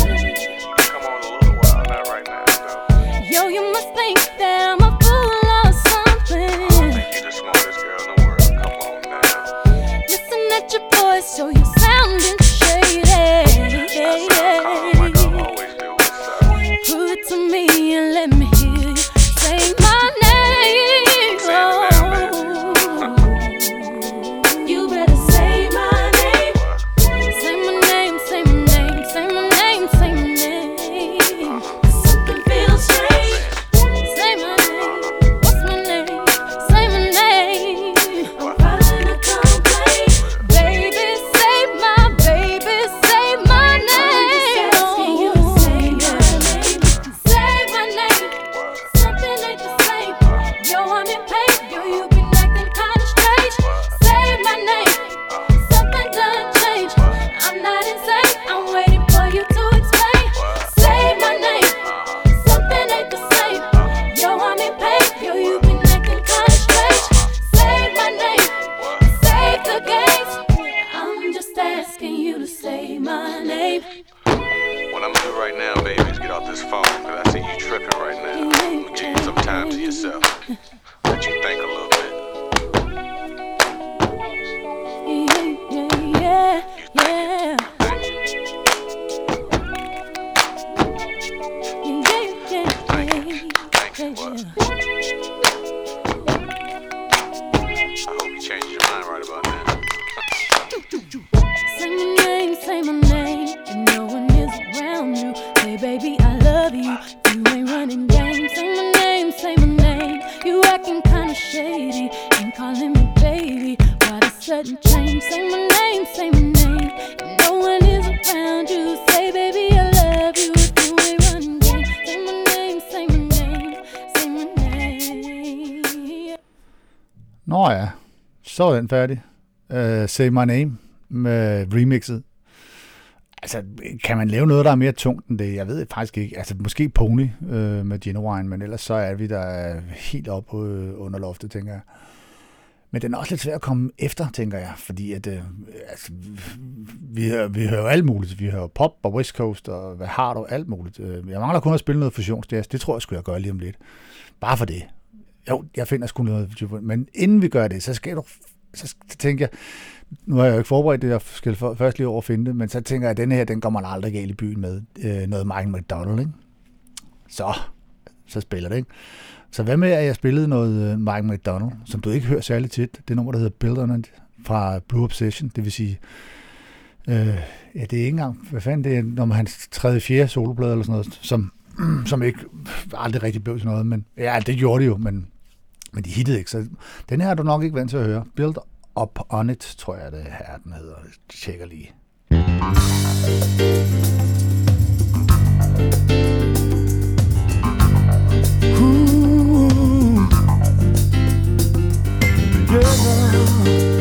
Say My Name med remixet. Altså, kan man lave noget, der er mere tungt end det? Jeg ved faktisk ikke. Altså, måske Pony øh, med Genuine, men ellers så er vi der helt oppe øh, under loftet, tænker jeg. Men den er også lidt svær at komme efter, tænker jeg, fordi at, øh, altså, vi, hører, vi hører alt muligt. Vi hører pop og West Coast og hvad har du, alt muligt. Øh, jeg mangler kun at spille noget fusionsjazz. Det tror jeg skulle jeg gøre lige om lidt. Bare for det. Jo, jeg finder sgu noget. Men inden vi gør det, så skal du... Så tænker jeg, nu har jeg jo ikke forberedt det, jeg skal først lige over finde det, men så tænker jeg, at denne her, den kommer man aldrig galt i byen med. Øh, noget Mike McDonald, ikke? Så, så spiller det, ikke? Så hvad med, at jeg spillede noget øh, Mike McDonald, som du ikke hører særlig tit. Det nummer, der hedder Build On It, fra Blue Obsession, det vil sige, øh, ja, det er ikke engang, hvad fanden det er, når man hans tredje, fjerde soloplade eller sådan noget, som, som ikke aldrig rigtig blev til noget, men ja, det gjorde det jo, men, men de hittede ikke, så den her er du nok ikke vant til at høre. Build Up On It, tror jeg, det her den hedder. Jeg tjekker lige. Yeah,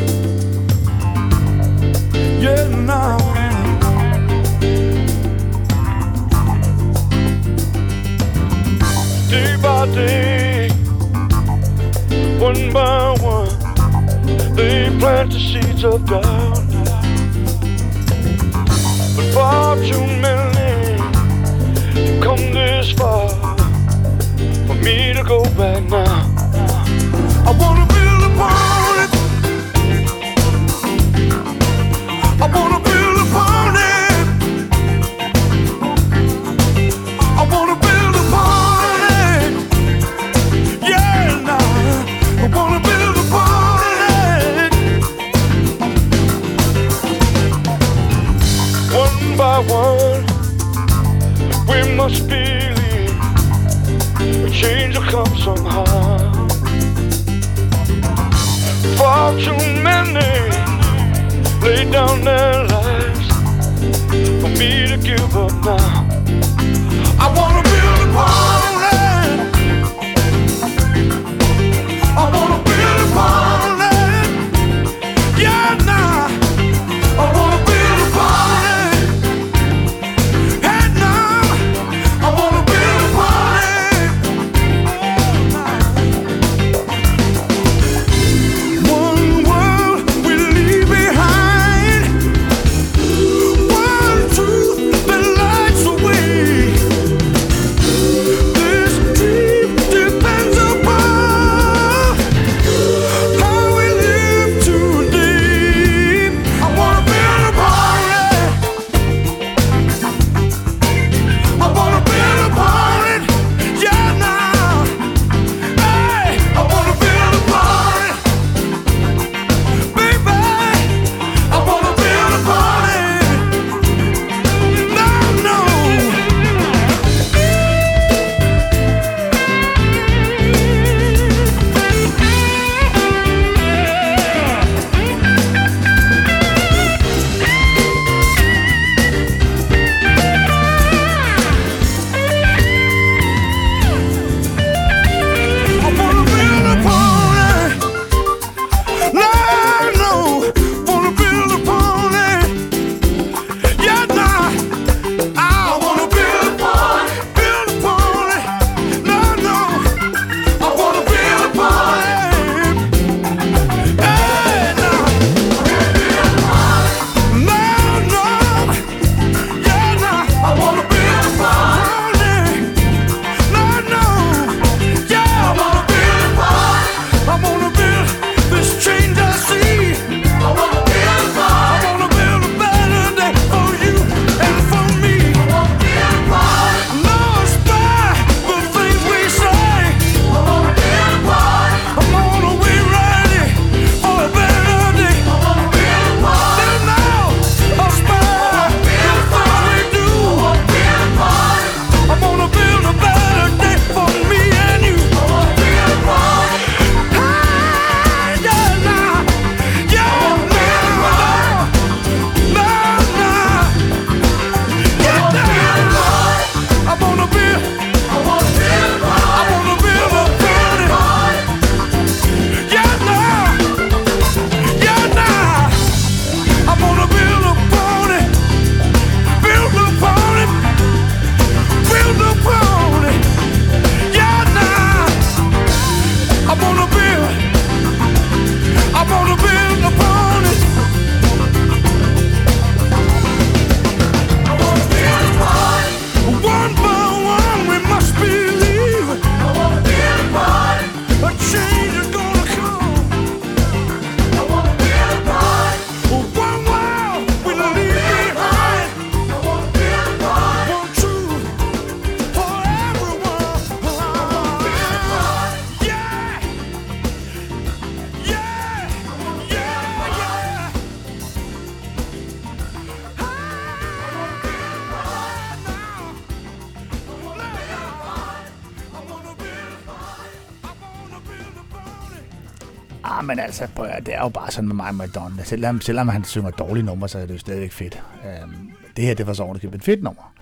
jo bare sådan med mig med Madonna. Selvom, selvom han synger dårlige numre, så er det jo stadigvæk fedt. Um, det her, det var så ordentligt et fedt nummer.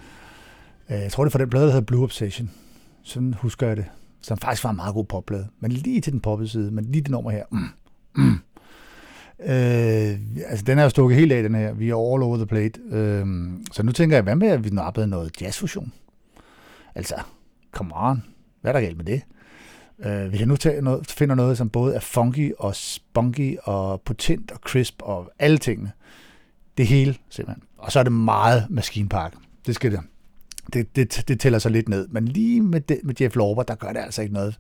Øh, jeg tror, det er fra den plade, der hedder Blue Obsession. Sådan husker jeg det. Som faktisk var en meget god popplade. Men lige til den poppede side, men lige det nummer her. Mm, mm. Øh, altså, den er jo stukket helt af, den her. Vi er all over the plate. Øh, så nu tænker jeg, hvad med, at vi nappede noget jazzfusion? Altså, come on. Hvad er der galt med det? Øh, vi kan nu tage noget, finder noget, som både er funky og spunky og potent og crisp og alle tingene. Det hele, simpelthen. Og så er det meget maskinpark. Det skal det. Det, det, det tæller så lidt ned. Men lige med, det, med Jeff Lorber, der gør det altså ikke noget.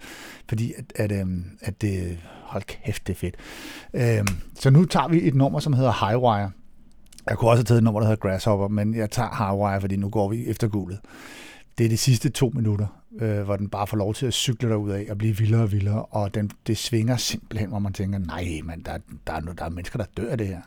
Fordi at, at, øhm, at det... Hold kæft, det er fedt. Øhm, så nu tager vi et nummer, som hedder Highwire. Jeg kunne også have taget et nummer, der hedder Grasshopper, men jeg tager Highwire, fordi nu går vi efter guldet. Det er de sidste to minutter, øh, hvor den bare får lov til at cykle derud af og blive vildere og vildere, og den, det svinger simpelthen, hvor man tænker, nej, man, der, der, er, no- der er mennesker, der dør af det her.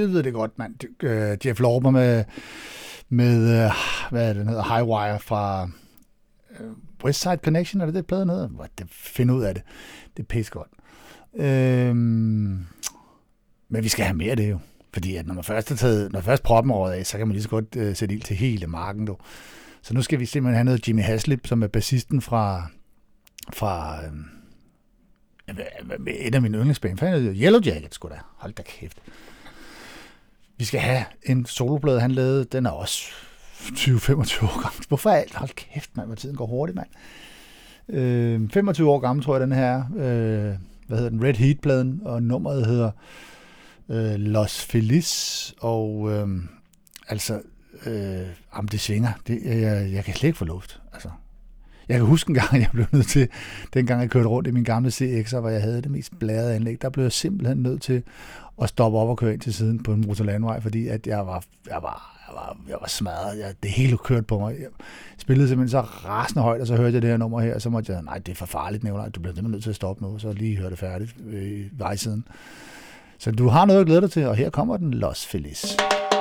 Helvede det er godt, mand. Øh, Jeff Lorber med, med øh, hvad er det, den hedder, Highwire fra øh, West Side Connection, er det det pladen hedder? Hvor det find ud af det. Det er pisse godt. Øh, men vi skal have mere af det jo. Fordi at når man først har taget, når først proppen over af, så kan man lige så godt øh, sætte ild til hele marken. Du. Så nu skal vi simpelthen have noget Jimmy Haslip, som er bassisten fra, fra øh, et af mine yndlingsband. Hvad hedder? Yellow Jacket, sgu da. Hold da kæft. Vi skal have en soloplade, han lavede. Den er også 20-25 år gammel. Hvorfor alt? Hold kæft, mand, hvor tiden går hurtigt, mand. Øh, 25 år gammel, tror jeg, den her. Øh, hvad hedder den? Red Heat-pladen. Og nummeret hedder øh, Los Feliz. Og øh, altså, øh, jamen, det svinger. Det, jeg, jeg kan slet ikke få luft. Altså, jeg kan huske en gang, jeg blev nødt til, dengang jeg kørte rundt i min gamle CX'er, hvor jeg havde det mest bladede anlæg, der blev jeg simpelthen nødt til og stoppe op og køre ind til siden på en motorlandvej, fordi at jeg var, jeg var, jeg var, jeg var smadret. Jeg, det hele kørte på mig. Jeg spillede simpelthen så rasende højt, og så hørte jeg det her nummer her, og så måtte jeg, nej, det er for farligt, Nicolaj. Du bliver simpelthen nødt til at stoppe nu, så lige hørte det færdigt øh, i vejsiden. Så du har noget at glæde dig til, og her kommer den Los Feliz. Sådan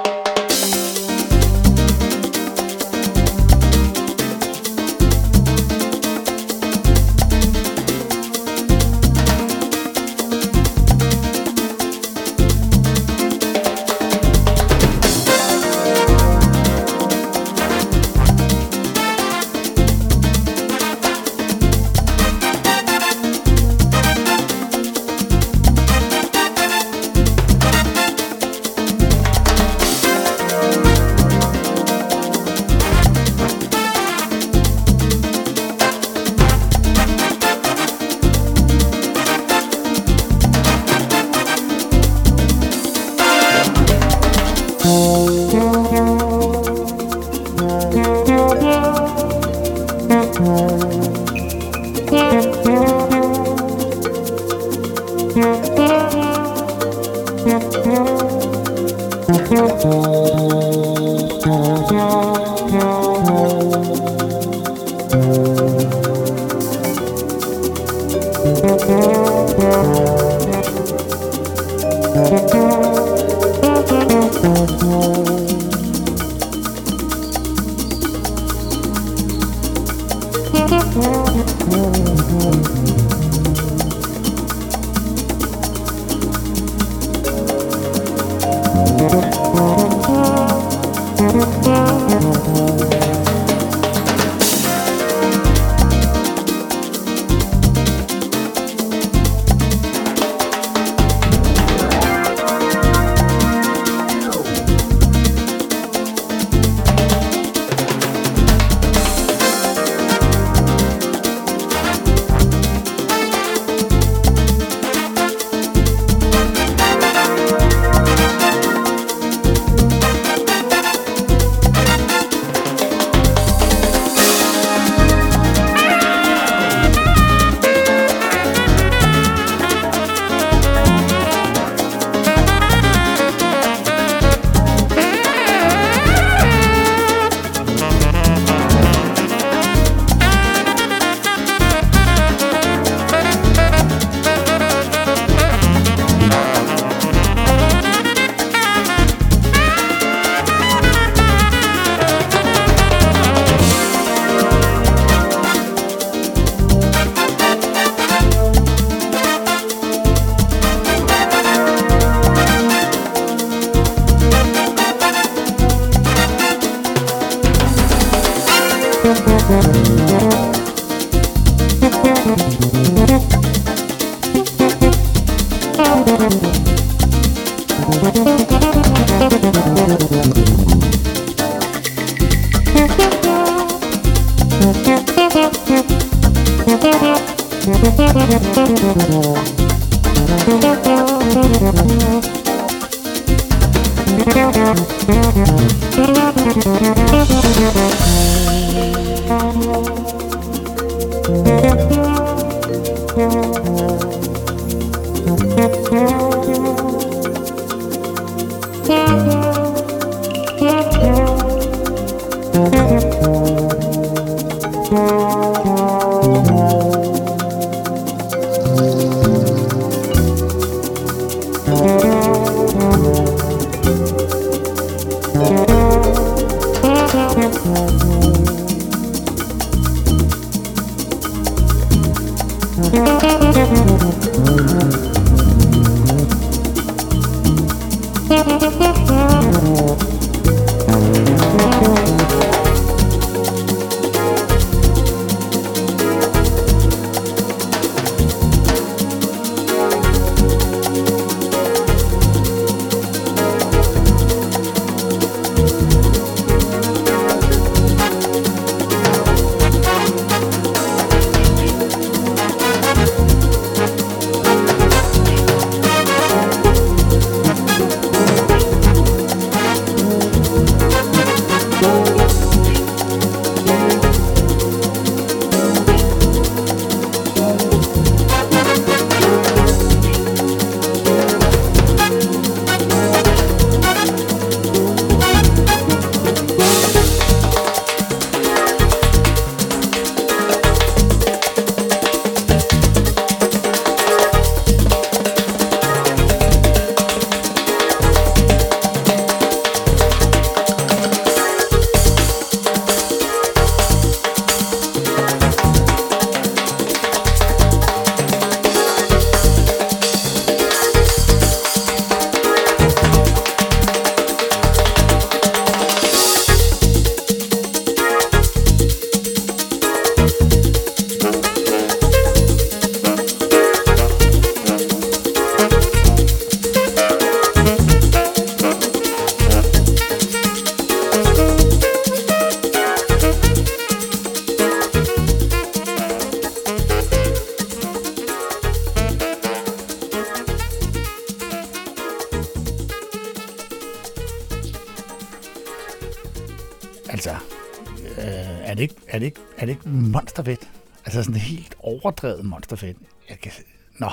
efterfedt. Jeg kan... Nå.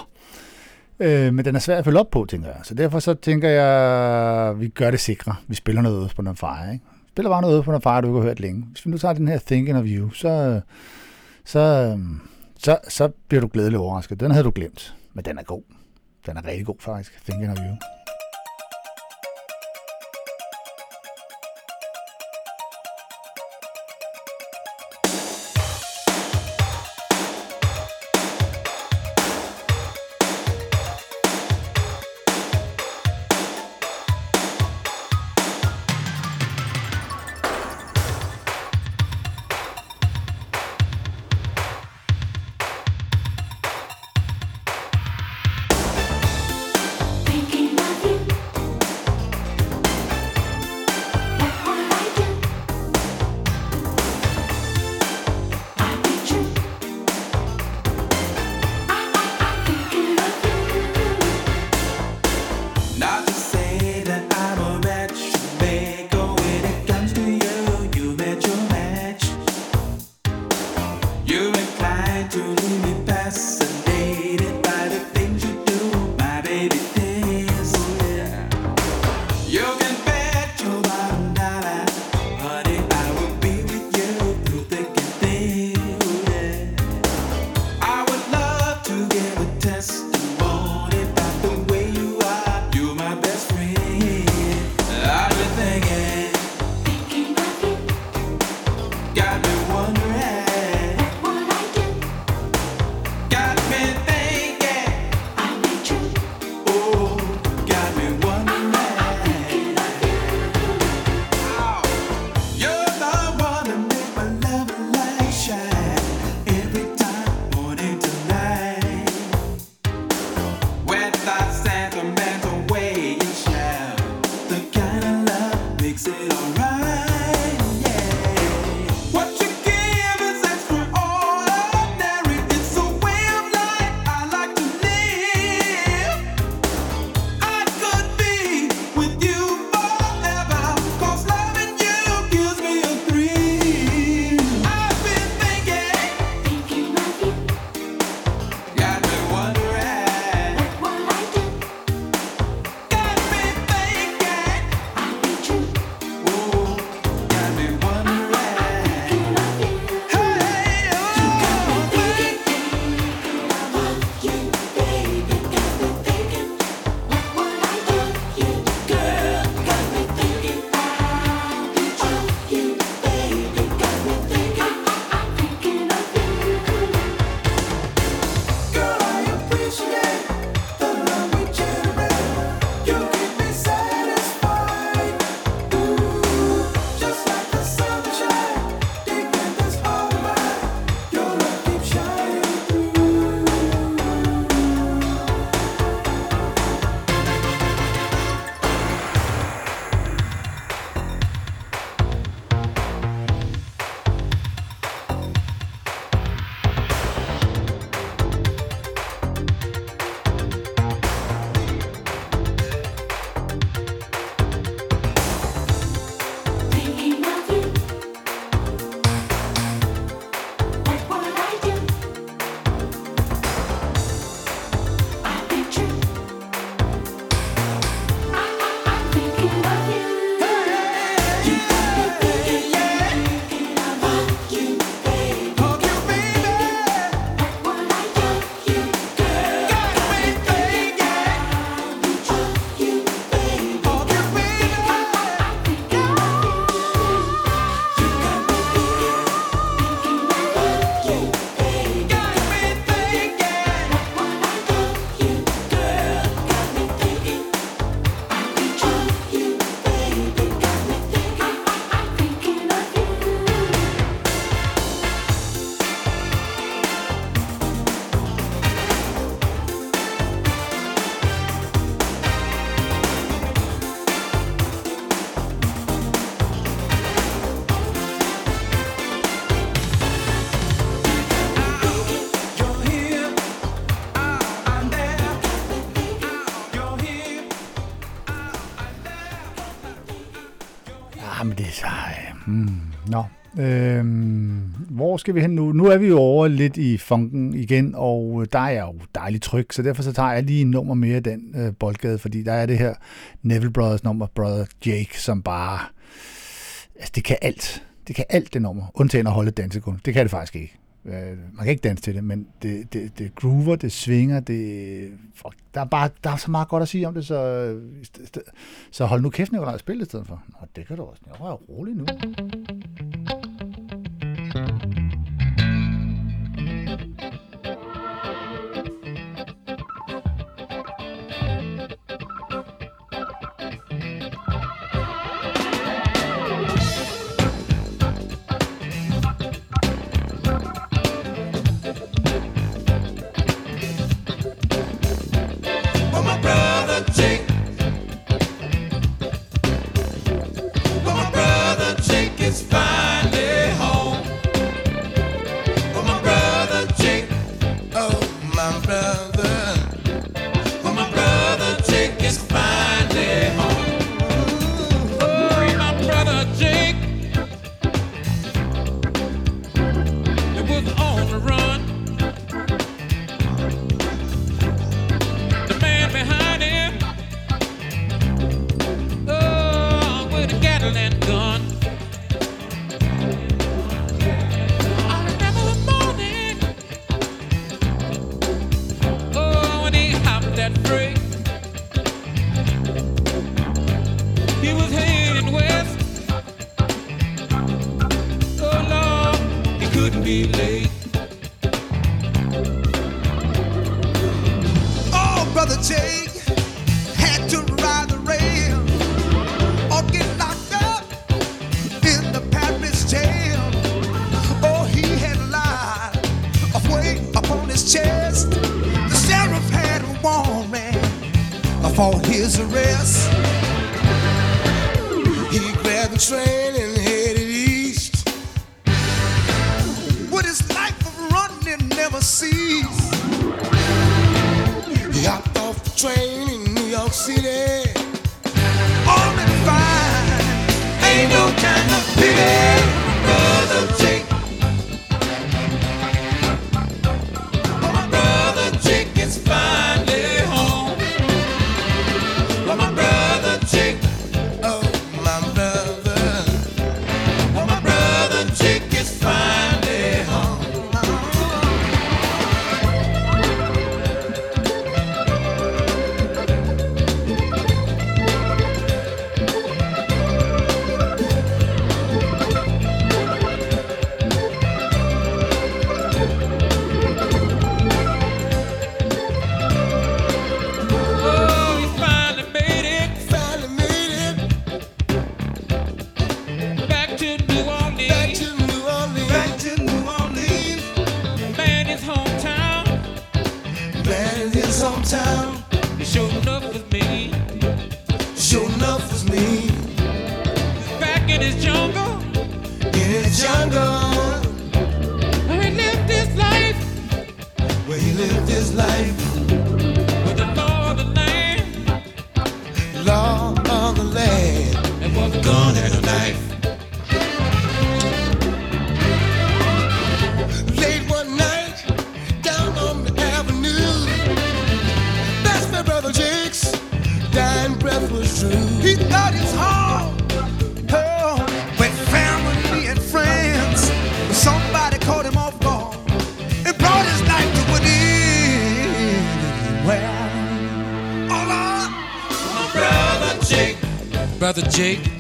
Øh, men den er svær at følge op på, tænker jeg. Så derfor så tænker jeg, vi gør det sikre. Vi spiller noget ude på den fire, ikke? Spiller bare noget ude på den fire, du ikke har hørt længe. Hvis vi nu tager den her Think and View, så, så, så, så bliver du glædelig overrasket. Den havde du glemt, men den er god. Den er rigtig god faktisk, Think and View. skal vi hen nu? Nu er vi jo over lidt i funken igen, og øh, der er jo dejligt tryk, så derfor så tager jeg lige en nummer mere i den øh, boldgade, fordi der er det her Neville Brothers nummer, Brother Jake, som bare... Altså, det kan alt. Det kan alt det nummer, undtagen at holde dansekunst. Det kan det faktisk ikke. Øh, man kan ikke danse til det, men det, det, det groover, det svinger, det, fuck, der, er bare, der er så meget godt at sige om det, så, øh, så hold nu kæft, Nicolaj, og spil i stedet for. Nå, det kan du også. Jeg er rolig nu. thank you Jake.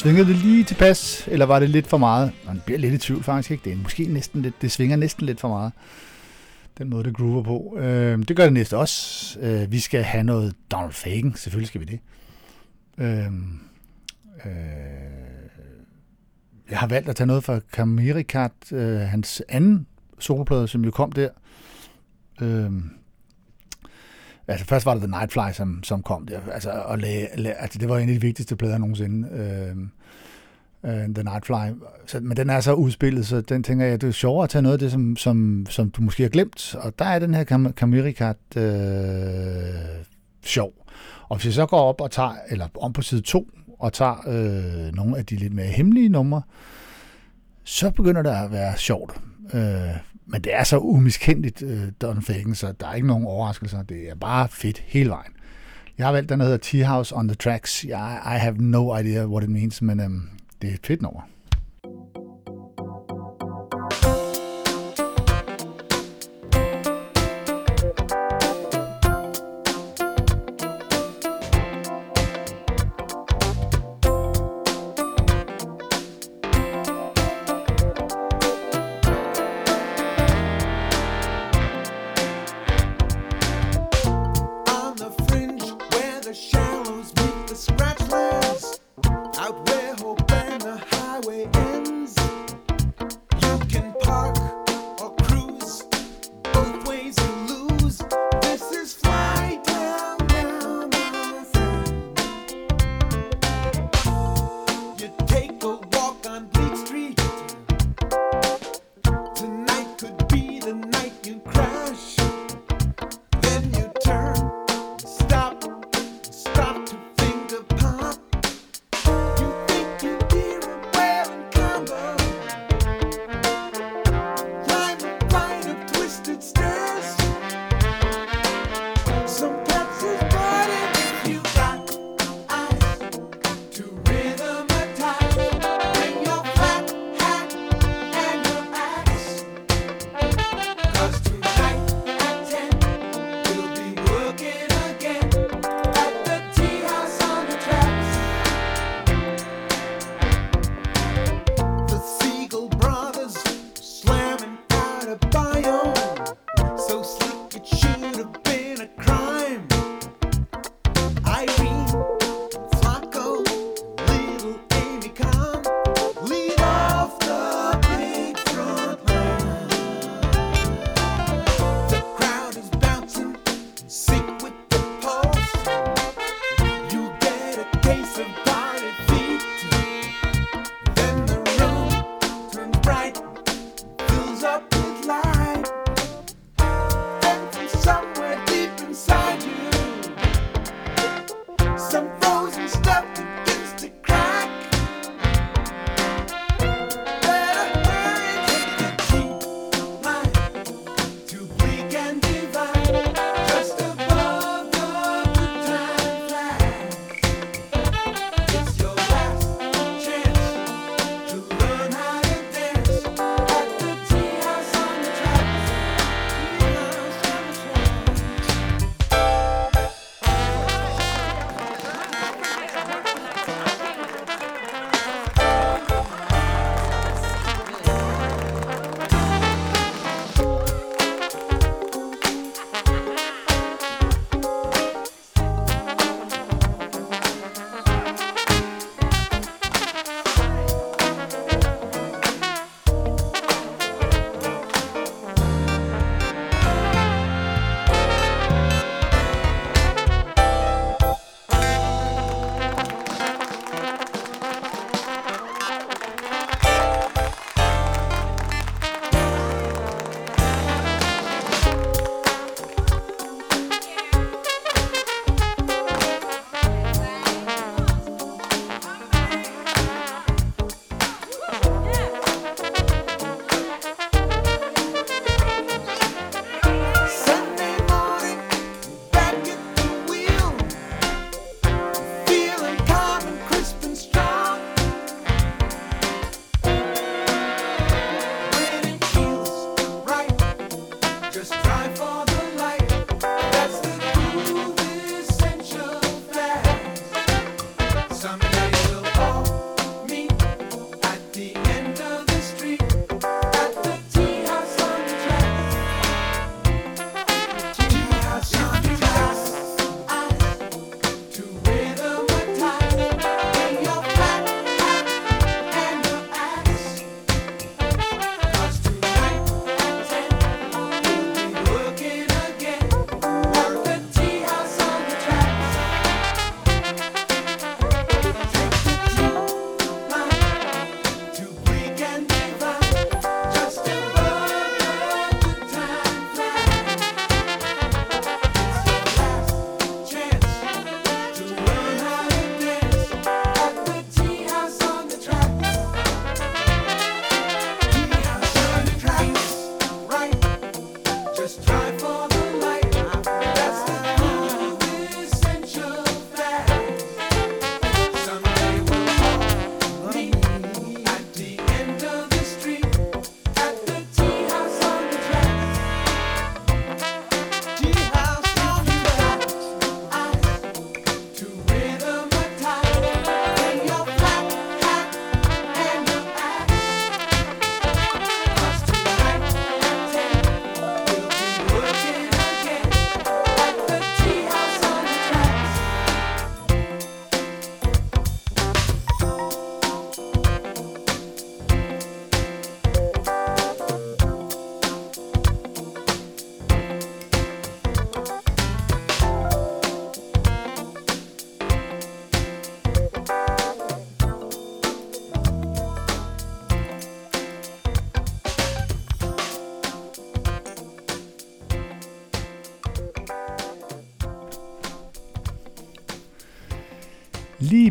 Svingede det lige tilpas, eller var det lidt for meget? Man bliver lidt i tvivl faktisk, ikke? Det er måske næsten lidt, det svinger næsten lidt for meget. Den måde, det groover på. Øh, det gør det næste også. Øh, vi skal have noget Donald Fagen, selvfølgelig skal vi det. Øh, øh, jeg har valgt at tage noget fra Kamirikat, øh, hans anden soloplade, som jo kom der. Øh, altså først var det The Nightfly, som, som kom der. Altså, og lagde, lagde, altså, det var en af de vigtigste plader nogensinde. Øh, øh, The Nightfly. Så, men den er så udspillet, så den tænker jeg, det er sjovere at tage noget af det, som, som, som du måske har glemt. Og der er den her Cam- Kamirikat øh, sjov. Og hvis jeg så går op og tager, eller om på side 2, og tager øh, nogle af de lidt mere hemmelige numre, så begynder det at være sjovt. Øh, men det er så umiskendeligt, øh, Don Fagen, så der er ikke nogen overraskelser. Det er bare fedt hele vejen. Jeg har valgt den, der hedder Tea House on the Tracks. Jeg, I have no idea what it means, men øhm, det er et fedt nummer.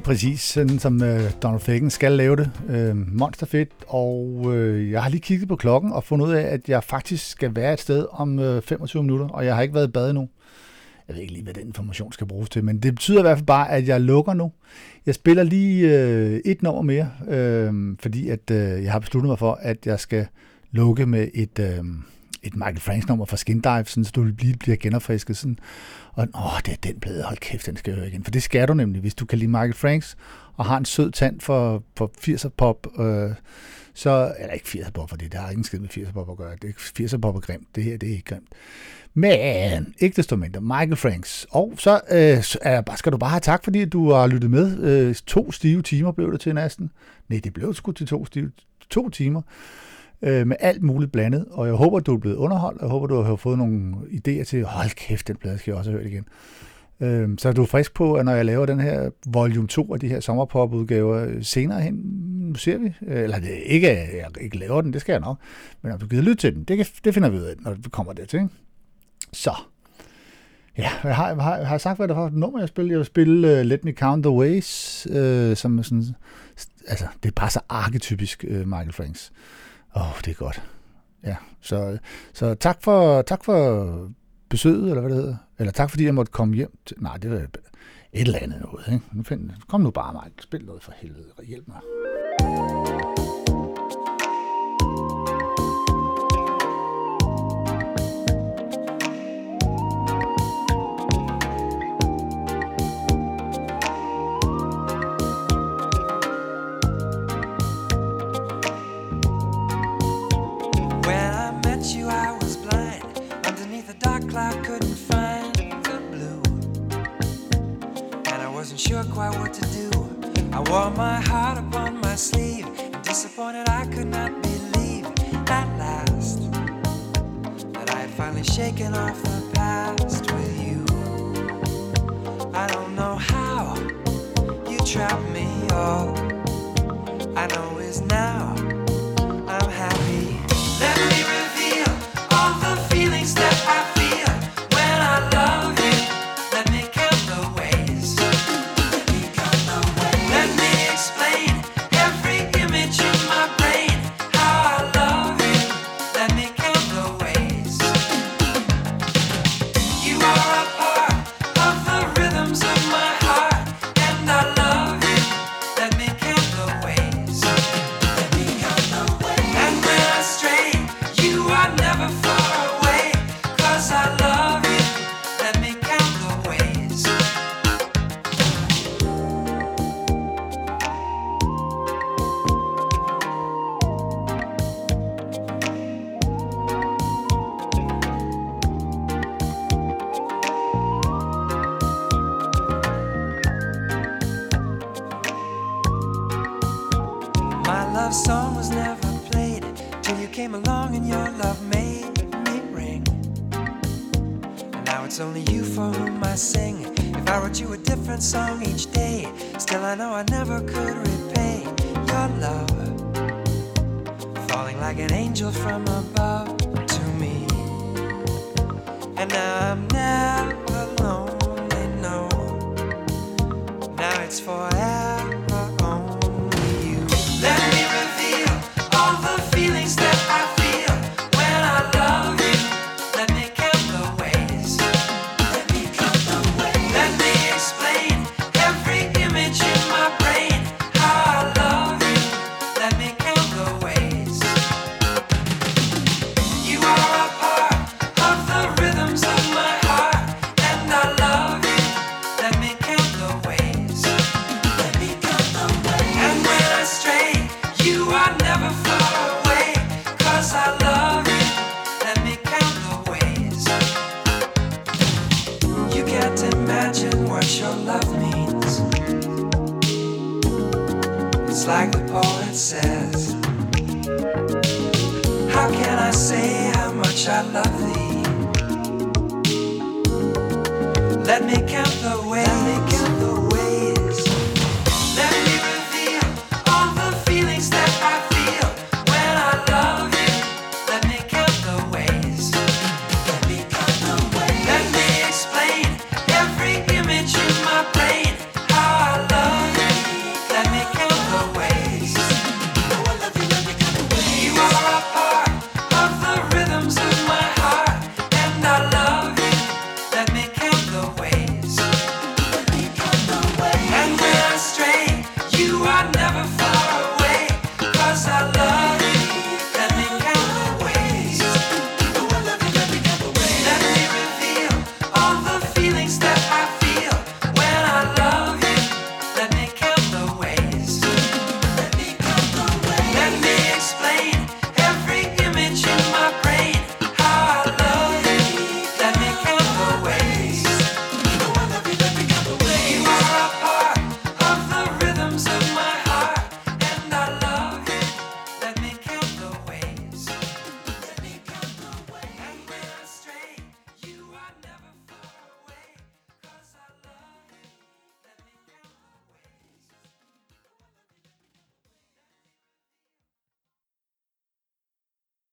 Præcis, sådan som øh, Donald Fagen skal lave det. Øh, monsterfedt. Og øh, jeg har lige kigget på klokken og fundet ud af, at jeg faktisk skal være et sted om øh, 25 minutter, og jeg har ikke været i bad endnu. Jeg ved ikke lige, hvad den information skal bruges til, men det betyder i hvert fald bare, at jeg lukker nu. Jeg spiller lige øh, et nummer mere, øh, fordi at øh, jeg har besluttet mig for, at jeg skal lukke med et, øh, et Michael Franks nummer fra Skin Dive, sådan, så du lige bliver genopfrisket. Sådan. Og åh, det er den plade, hold kæft, den skal jeg høre igen. For det skal du nemlig, hvis du kan lide Michael Franks, og har en sød tand for, for 80'er pop, øh, så, eller ikke 80'er pop, for det, der har ingen skid med 80'er pop at gøre. Det er 80'er pop er grimt. Det her, det er ikke grimt. Men, ikke desto mindre, Michael Franks. Og så øh, så øh, bare- skal du bare have tak, fordi du har lyttet med. Øh, to stive timer blev det til næsten. Nej, det blev sgu til to stive to timer øh, med alt muligt blandet, og jeg håber, du er blevet underholdt, og jeg håber, du har fået nogle idéer til, hold kæft, den plade skal jeg også have hørt igen. Øh, så er du frisk på, at når jeg laver den her volume 2 af de her sommerpop-udgaver øh, senere hen, nu ser vi, øh, eller det er ikke, at jeg ikke laver den, det skal jeg nok, men om du gider lytte til den, det, kan, det finder vi ud af, når det kommer dertil. Ikke? Så, ja, jeg har, jeg har, jeg har sagt, hvad det var for et nummer, jeg spillede. Jeg vil spille uh, Let Me Count The Ways, uh, som sådan, altså, det passer arketypisk uh, Michael Franks. Åh, oh, det er godt. Ja, så, så tak, for, tak for besøget, eller hvad det hedder. Eller tak, fordi jeg måtte komme hjem til... Nej, det var et eller andet noget, ikke? Nu find, kom nu bare, mig. Spil noget for helvede, hjælp mig. Quite what to do. I wore my heart upon my sleeve. And disappointed, I could not believe at last that I had finally shaken off the past with you. I don't know how you trapped me all. I know is now